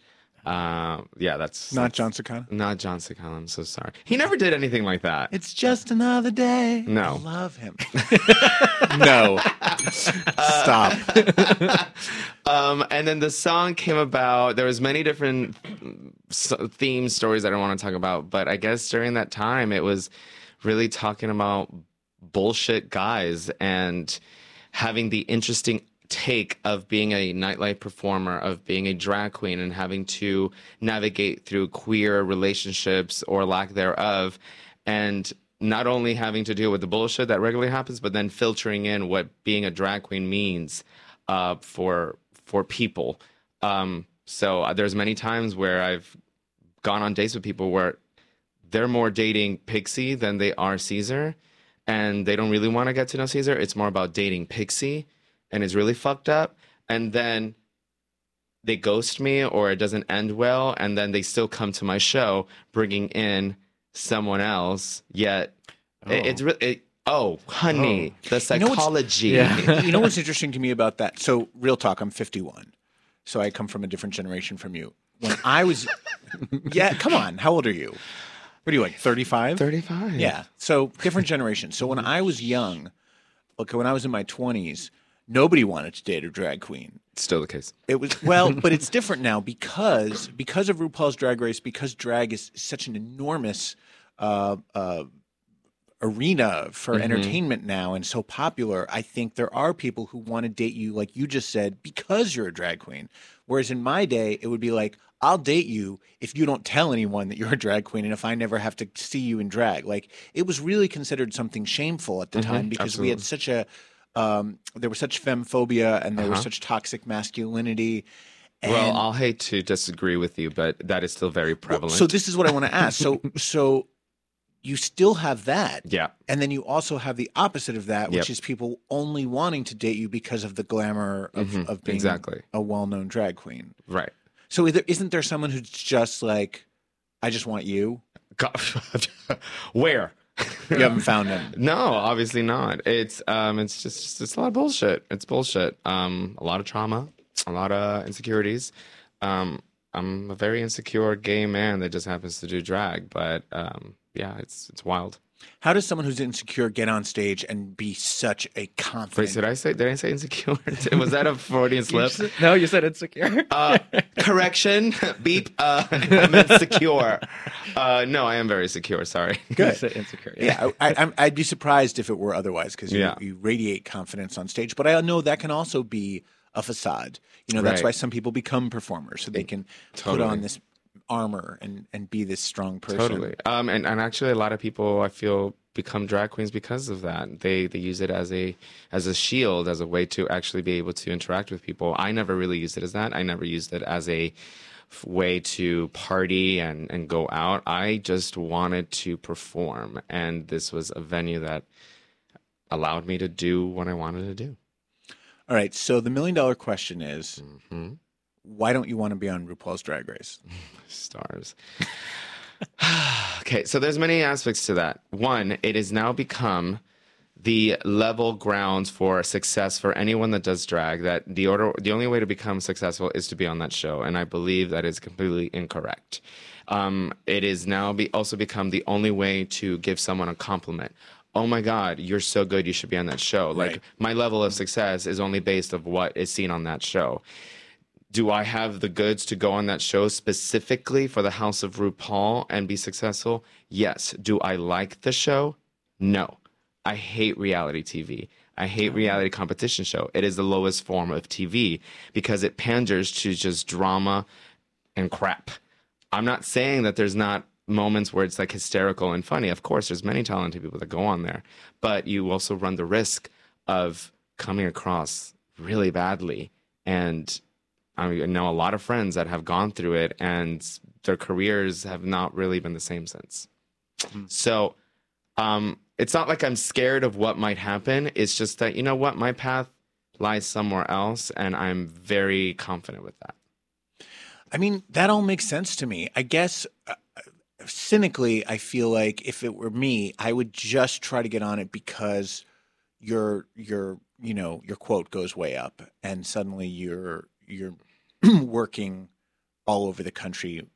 Um, yeah, that's Not that's- Jon Secada? Not Jon Secada. I'm so sorry. He never did anything like that. It's just another day. No. I love him. no. Stop. um, and then the song came about. There was many different s- theme stories I don't want to talk about, but I guess during that time it was really talking about bullshit guys and having the interesting take of being a nightlife performer, of being a drag queen, and having to navigate through queer relationships or lack thereof. And not only having to deal with the bullshit that regularly happens, but then filtering in what being a drag queen means uh, for for people. Um, so uh, there's many times where I've gone on dates with people where they're more dating Pixie than they are Caesar, and they don't really want to get to know Caesar. It's more about dating Pixie, and it's really fucked up. And then they ghost me, or it doesn't end well, and then they still come to my show bringing in someone else. Yet it- oh. it's really. It, oh, honey, oh. the You know psychology. you know what's interesting to me about that? So, real talk, I'm 51. So, I come from a different generation from you. When I was, yeah, come on. How old are you? What are you like, 35? 35. Yeah. So, different generation. So, when I was young, okay, when I was in my 20s, nobody wanted to date a drag queen. Still the case. It was well, but it's different now because because of RuPaul's Drag Race, because drag is such an enormous uh, uh, arena for Mhm. entertainment now and so popular. I think there are people who want to date you, like you just said, because you're a drag queen. Whereas in my day, it would be like, I'll date you if you don't tell anyone that you're a drag queen and if I never have to see you in drag. Like it was really considered something shameful at the Mhm, time because we had such a um, there was such femphobia and there was Uh-huh. such toxic masculinity. well, I'll hate to disagree with you, but that is still very prevalent. so this is what I want to ask. So so you still have that. Yeah. And then you also have the opposite of that, which Yep. is people only wanting to date you because of the glamour of, Mhm, of being exactly. a well-known drag queen. Right. So isn't there someone who's just like, I just want you? Where? You haven't found him. No, obviously not. It's um, it's just it's a lot of bullshit. It's bullshit. Um, a lot of trauma, a lot of insecurities. Um, I'm a very insecure gay man that just happens to do drag, but um, yeah, it's it's wild. How does someone who's insecure get on stage and be such a Wait, confident? did I say did I say insecure? Was that a Freudian slip? no, you said insecure. Uh, correction. Beep. Uh, I meant secure. Uh, no, I am very secure. Sorry. Good. said insecure. yeah, I, I'm- I'd be surprised if it were otherwise because you, Yeah. you radiate confidence on stage. But I know that can also be a facade. You know, that's Right. why some people become performers so they can put on this armor and, and be this strong person. Totally. Um, and, and actually, a lot of people I feel become drag queens because of that. They they use it as a as a shield, as a way to actually be able to interact with people. I never really used it as that. I never used it as a way to party and and go out. I just wanted to perform, and this was a venue that allowed me to do what I wanted to do. All right. So the million dollar question is Mhm. Why don't you want to be on RuPaul's Drag Race? stars. okay, so there's many aspects to that. One, it has now become the level grounds for success for anyone that does drag. That the order, the only way to become successful is to be on that show, and I believe that is completely incorrect. Um, it is now be, also become the only way to give someone a compliment. Oh my God, you're so good! You should be on that show. Like Right. my level of success is only based of what is seen on that show do I have the goods to go on that show specifically for the House of RuPaul and be successful? Yes. Do I like the show? No. I hate reality TV. I hate oh. reality competition show. It is the lowest form of TV because it panders to just drama and crap. I'm not saying that there's not moments where it's like hysterical and funny. Of course, there's many talented people that go on there, but you also run the risk of coming across really badly. And I know a lot of friends that have gone through it and their careers have not really been the same since. So um, it's not like I'm scared of what might happen. It's just that, you know what, my path lies somewhere else and I'm very confident with that. I mean, that all makes sense to me. I guess uh, cynically, I feel like if it were me, I would just try to get on it because your your you know your quote goes way up, and suddenly you're you're working all over the country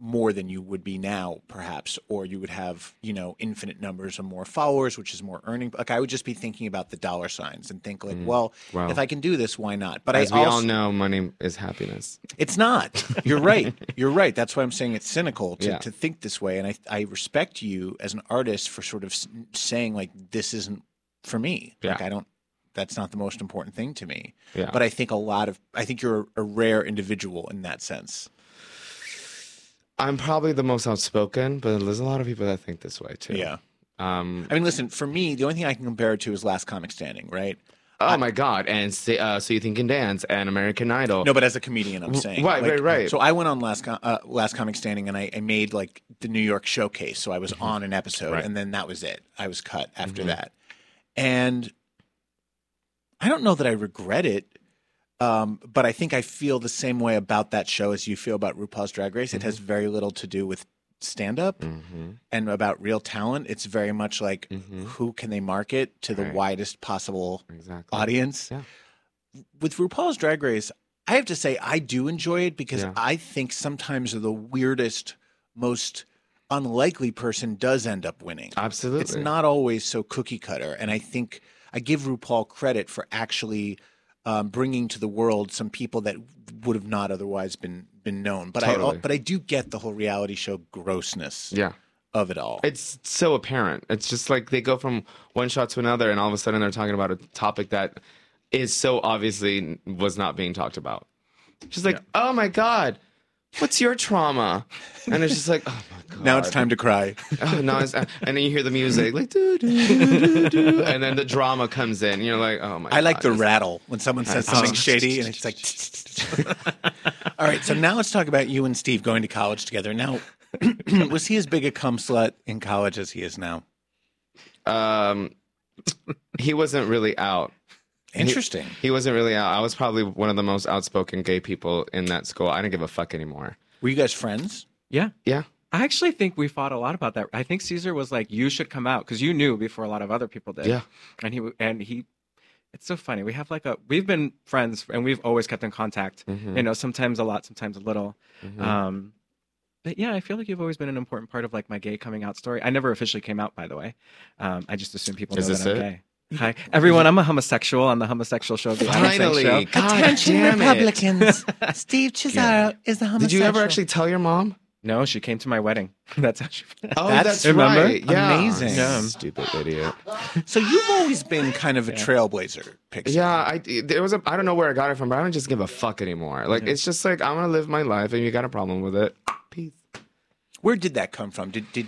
more than you would be now, perhaps, or you would have you know infinite numbers of more followers, which is more earning. Like I would just be thinking about the dollar signs and think like, Mm. well, Wow. if I can do this, why not? But As I we also, all know, money is happiness. it's not. You're right. You're right. That's why I'm saying it's cynical to, Yeah. to think this way. And I, I respect you as an artist for sort of saying, like, this isn't for me. Like, I don't, that's not the most important thing to me. Yeah. But I think a lot of, I think you're a rare individual in that sense. I'm probably the most outspoken, but there's a lot of people that think this way too. Yeah. Um, I mean, listen, for me, the only thing I can compare it to is Last Comic Standing, right? oh my god! And uh, so you think and dance and American Idol. No, but as a comedian, I'm saying. Right, right, right. So I went on Last uh, Last Comic Standing, and I, I made like the New York showcase. So I was on an episode, Mm-hmm. Right. and then that was it. I was cut after Mhm. that, and I don't know that I regret it. Um, but I think I feel the same way about that show as you feel about RuPaul's Drag Race. It Mm-hmm. has very little to do with stand up Mhm. and about real talent. It's very much like Mhm. who can they market to the Right. widest possible Exactly. audience. Yeah. With RuPaul's Drag Race, I have to say I do enjoy it because Yeah. I think sometimes the weirdest, most unlikely person does end up winning. Absolutely. It's not always so cookie cutter, and I think I give RuPaul credit for actually um, bringing to the world some people that would have not otherwise been been known. But Totally. I but I do get the whole reality show grossness Yeah. of it all. It's so apparent. It's just like they go from one shot to another, and all of a sudden they're talking about a topic that is so obviously was not being talked about. Just like, oh my god, what's your trauma? And it's just like, oh my god. now it's time to cry. Oh, no, it's, and then you hear the music like, doo, doo, doo, doo, and then the drama comes in. You're like, oh my. God. I like the rattle when someone says something shady, and it's like. All right, so now let's talk about you and Steve going to college together. Now, was he as big a cum slut in college as he is now? Um, he wasn't really out. Interesting. He wasn't really out. I was probably one of the most outspoken gay people in that school. I didn't give a fuck anymore. Were you guys friends? Yeah. Yeah. I actually think we fought a lot about that. I think Caesar was like, "You should come out," because you knew before a lot of other people did. Yeah. and he and he. It's so funny. We have like a we've been friends and we've always kept in contact. Mhm. You know, sometimes a lot, sometimes a little. Mhm. Um, but yeah, I feel like you've always been an important part of like my gay coming out story. I never officially came out, by the way. Um, I just assume people Is know this that I'm it? gay. Hi, everyone. I'm a homosexual on the homosexual show. The Finally, Show. God Attention, damn it. Republicans! Steve Cesaro is the homosexual. Did you ever actually tell your mom? No, she came to my wedding. That's how she. Oh, That's- that's, remember? right. Yeah. Amazing. Yeah. Stupid idiot. So you've always been kind of a trailblazer, Pixie. Yeah, I there was a I don't know where I got it from, but I don't just give a fuck anymore. Like it's just like I'm gonna live my life, and you got a problem with it. Where did that come from? Did did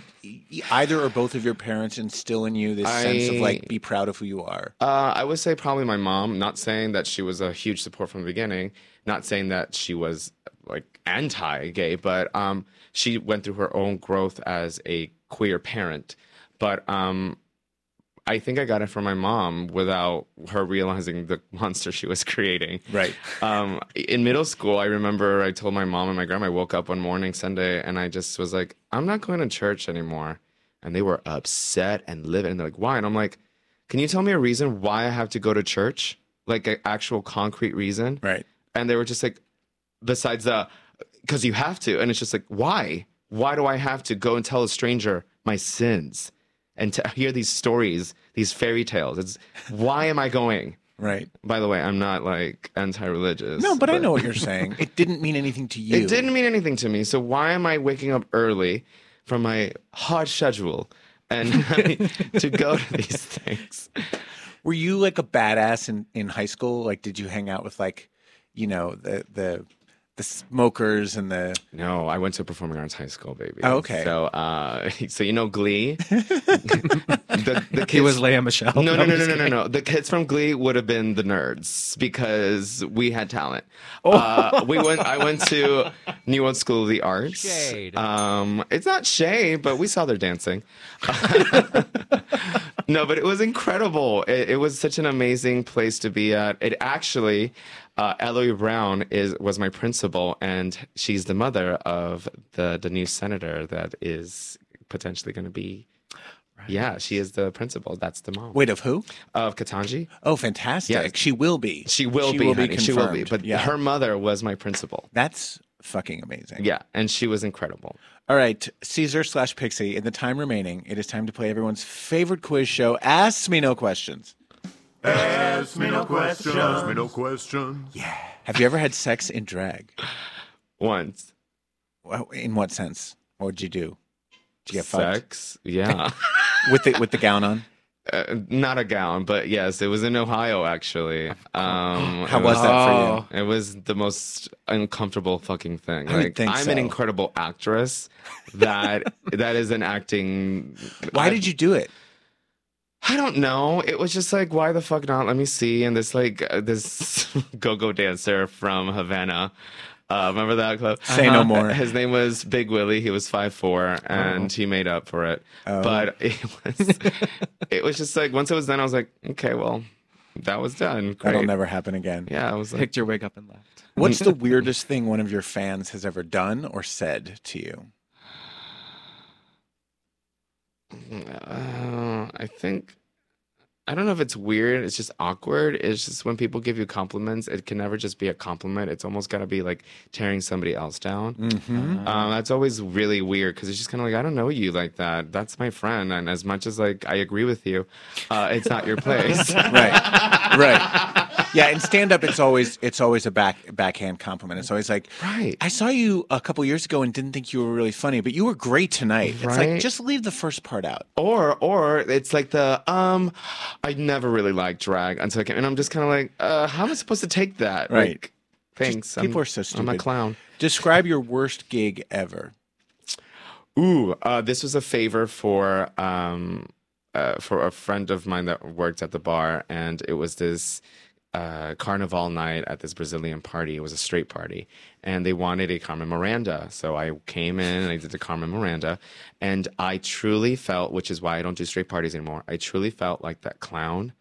either or both of your parents instill in you this sense of like be proud of who you are? Uh, I would say probably my mom. Not saying that she was a huge support from the beginning. Not saying that she was like anti-gay, but um, she went through her own growth as a queer parent. But um, I think I got it from my mom without her realizing the monster she was creating. Right. Um, in middle school, I remember I told my mom and my grandma I woke up one morning Sunday and I just was like, I'm not going to church anymore. And they were upset and livid. And they're like, why? And I'm like, can you tell me a reason why I have to go to church? Like an actual concrete reason? Right. And they were just like, besides the, because you have to. And it's just like, why? Why do I have to go and tell a stranger my sins and to hear these stories, these fairy tales? It's why am I going? Right. By the way, I'm not like anti-religious. No, but I know what you're saying. It didn't mean anything to you. It didn't mean anything to me. So why am I waking up early from my hard schedule and to go to these things? Were you like a badass in, in high school? Like, did you hang out with like, you know, the the the smokers and the? No, I went to performing arts high school, baby. Oh, okay. So, uh, so you know Glee. the, the He was kids- Lea Michele. No, no, no, no, no, no, no. The kids from Glee would have been the nerds because we had talent. Uh, we went. I went to New World School of the Arts. Shade. Um, it's not shade, but we saw their dancing. no, but it was incredible. It, it was such an amazing place to be at. It actually, uh, Ellery Brown is was my principal, and she's the mother of the the new senator that is potentially going to be. Yeah, she is the principal. That's the mom Wait, of who? of Ketanji. Oh, fantastic! Yeah. She will be. She will She be. will be she will be. But Yeah. her mother was my principal. That's fucking amazing. Yeah, and she was incredible. All right, Caesar slash Pixie. In the time remaining, it is time to play everyone's favorite quiz show. Ask me no questions. Ask me no questions. Ask me no questions. Yeah. Have you ever had sex in drag? Once Well, In what sense? What would you do? Did you get fucked sex. Yeah. with the with the gown on? Uh, not a gown, but yes, it was in Ohio actually. Um, How it was that for you? It was the most uncomfortable fucking thing. I like, think I'm so. an incredible actress. That that is an acting. Why did you do it? I don't know. It was just like, why the fuck not? Let me see. And this like uh, this go-go dancer from Havana. Uh, remember that club? Say no more. His name was Big Willie. He was five four, and he made up for it. Oh. But it was, it was just like once it was done, I was like, okay, well, that was done. That'll never happen again. Yeah, I was like, Picked your wig up and left. What's the weirdest thing one of your fans has ever done or said to you? Uh, I think I don't know if it's weird. It's just awkward. It's just when people give you compliments, it can never just be a compliment. It's almost got to be like tearing somebody else down. Mm-hmm. Um, that's always really weird because it's just kind of like I don't know you like that. That's my friend, and as much as like I agree with you, uh, it's not your place. right, right. Yeah, in stand up, it's always it's always a back backhand compliment. It's always like, right. I saw you a couple years ago and didn't think you were really funny, but you were great tonight. It's like Right. just leave the first part out. Or or it's like the um, I never really liked drag until I came, and I'm just kind of like, uh, how am I supposed to take that? Right. Like, thanks. People I'm- are so stupid. I'm a clown. Describe your worst gig ever. Ooh, uh, this was a favor for um, uh, for a friend of mine that worked at the bar, and it was this uh, carnival night at this Brazilian party. It was a straight party, and they wanted a Carmen Miranda. So I came in and I did the Carmen Miranda, and I truly felt, which is why I don't do straight parties anymore. I truly felt like that clown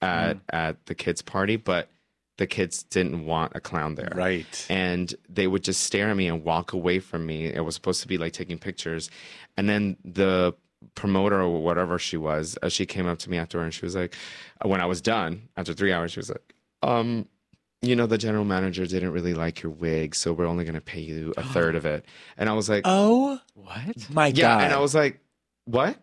at at the kids' party, but the kids didn't want a clown there Right. and they would just stare at me and walk away from me. It was supposed to be like taking pictures, and then the promoter or whatever she was, uh, she came up to me after and she was like, when I was done after three hours, she was like, um. You know, the general manager didn't really like your wig, so we're only going to pay you a third of it. And I was like, Oh What? my yeah. god! And I was like, what?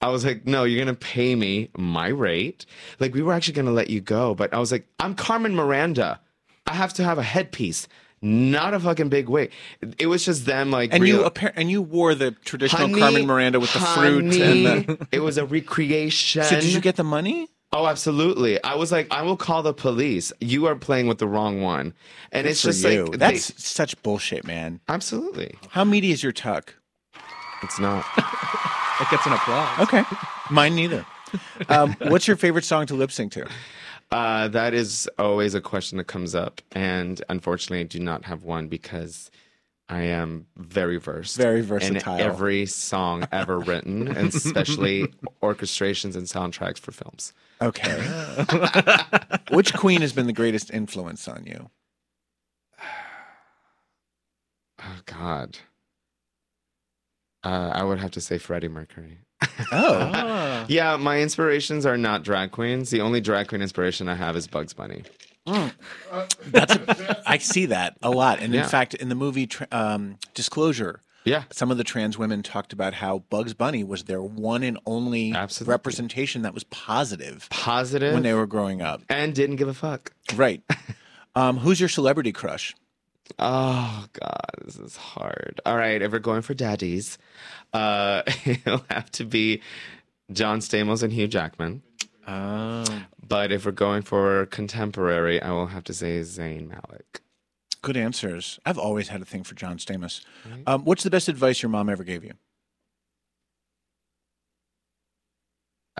I was like, no, you're going to pay me my rate. Like, we were actually going to let you go. But I was like, I'm Carmen Miranda. I have to have a headpiece, not a fucking big wig. It was just them, like, and real- you appar- and you wore the traditional Honey, Carmen Miranda with the fruit and the. it was a recreation. So did you get the money? Oh, absolutely. I was like, I will call the police. You are playing with the wrong one. And Good it's just you. like, that's they- such bullshit, man. absolutely. How meaty is your tuck? It's not. It gets an applause. Okay, mine neither. Um, what's your favorite song to lip sync to? Uh, that is always a question that comes up, and unfortunately, I do not have one because I am very versed, Very versatile. in every song ever written, and especially orchestrations and soundtracks for films. Okay. Which queen has been the greatest influence on you? Oh God, uh, I would have to say Freddie Mercury. Oh, Ah. Yeah, my inspirations are not drag queens. The only drag queen inspiration I have is Bugs Bunny. that's a, I see that a lot. And Yeah. in fact, in the movie um, Disclosure, Yeah, some of the trans women talked about how Bugs Bunny was their one and only Absolutely. representation that was positive Positive. when they were growing up. and didn't give a fuck. Right. Um, who's your celebrity crush? Oh God, this is hard. All right, if we're going for daddies, uh, it'll have to be John Stamos and Hugh Jackman. Oh. But if we're going for contemporary, I will have to say Zayn Malik. Good answers. I've always had a thing for John Stamos. Um, what's the best advice your mom ever gave you?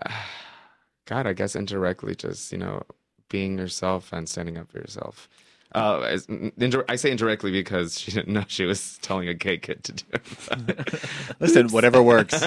God, I guess indirectly, just you know, being yourself and standing up for yourself. Uh, I say indirectly because she didn't know she was telling a gay kid to do it. Listen, whatever works.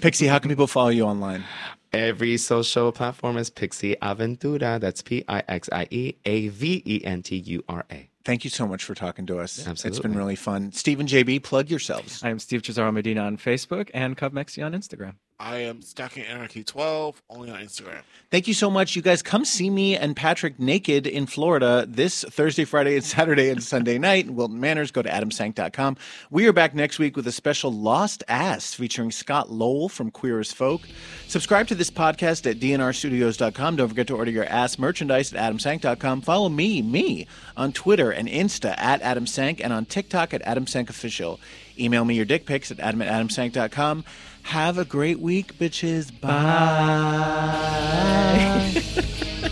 Pixie, how can people follow you online? Every social platform is Pixie Aventura. That's P I X I E A V E N T U R A. Thank you so much for talking to us. It's Absolutely. been really fun. Steve and JB, plug yourselves. I am Steve Cesaro Medina on Facebook and Cub Mexi on Instagram. I am Stacking Anarchy 12, only on Instagram. Thank you so much. You guys come see me and Patrick naked in Florida this Thursday, Friday, and Saturday and Sunday night in Wilton Manors. Go to adamsank.com. We are back next week with a special Lost Ass featuring Scott Lowell from Queer as Folk. Subscribe to this podcast at dnrstudios.com. Don't forget to order your ass merchandise at adamsank.com. Follow me, me, on Twitter and Insta at adamsank and on TikTok at adamsankofficial. Email me your dick pics at adam at adamsank.com. Have a great week, bitches. Bye.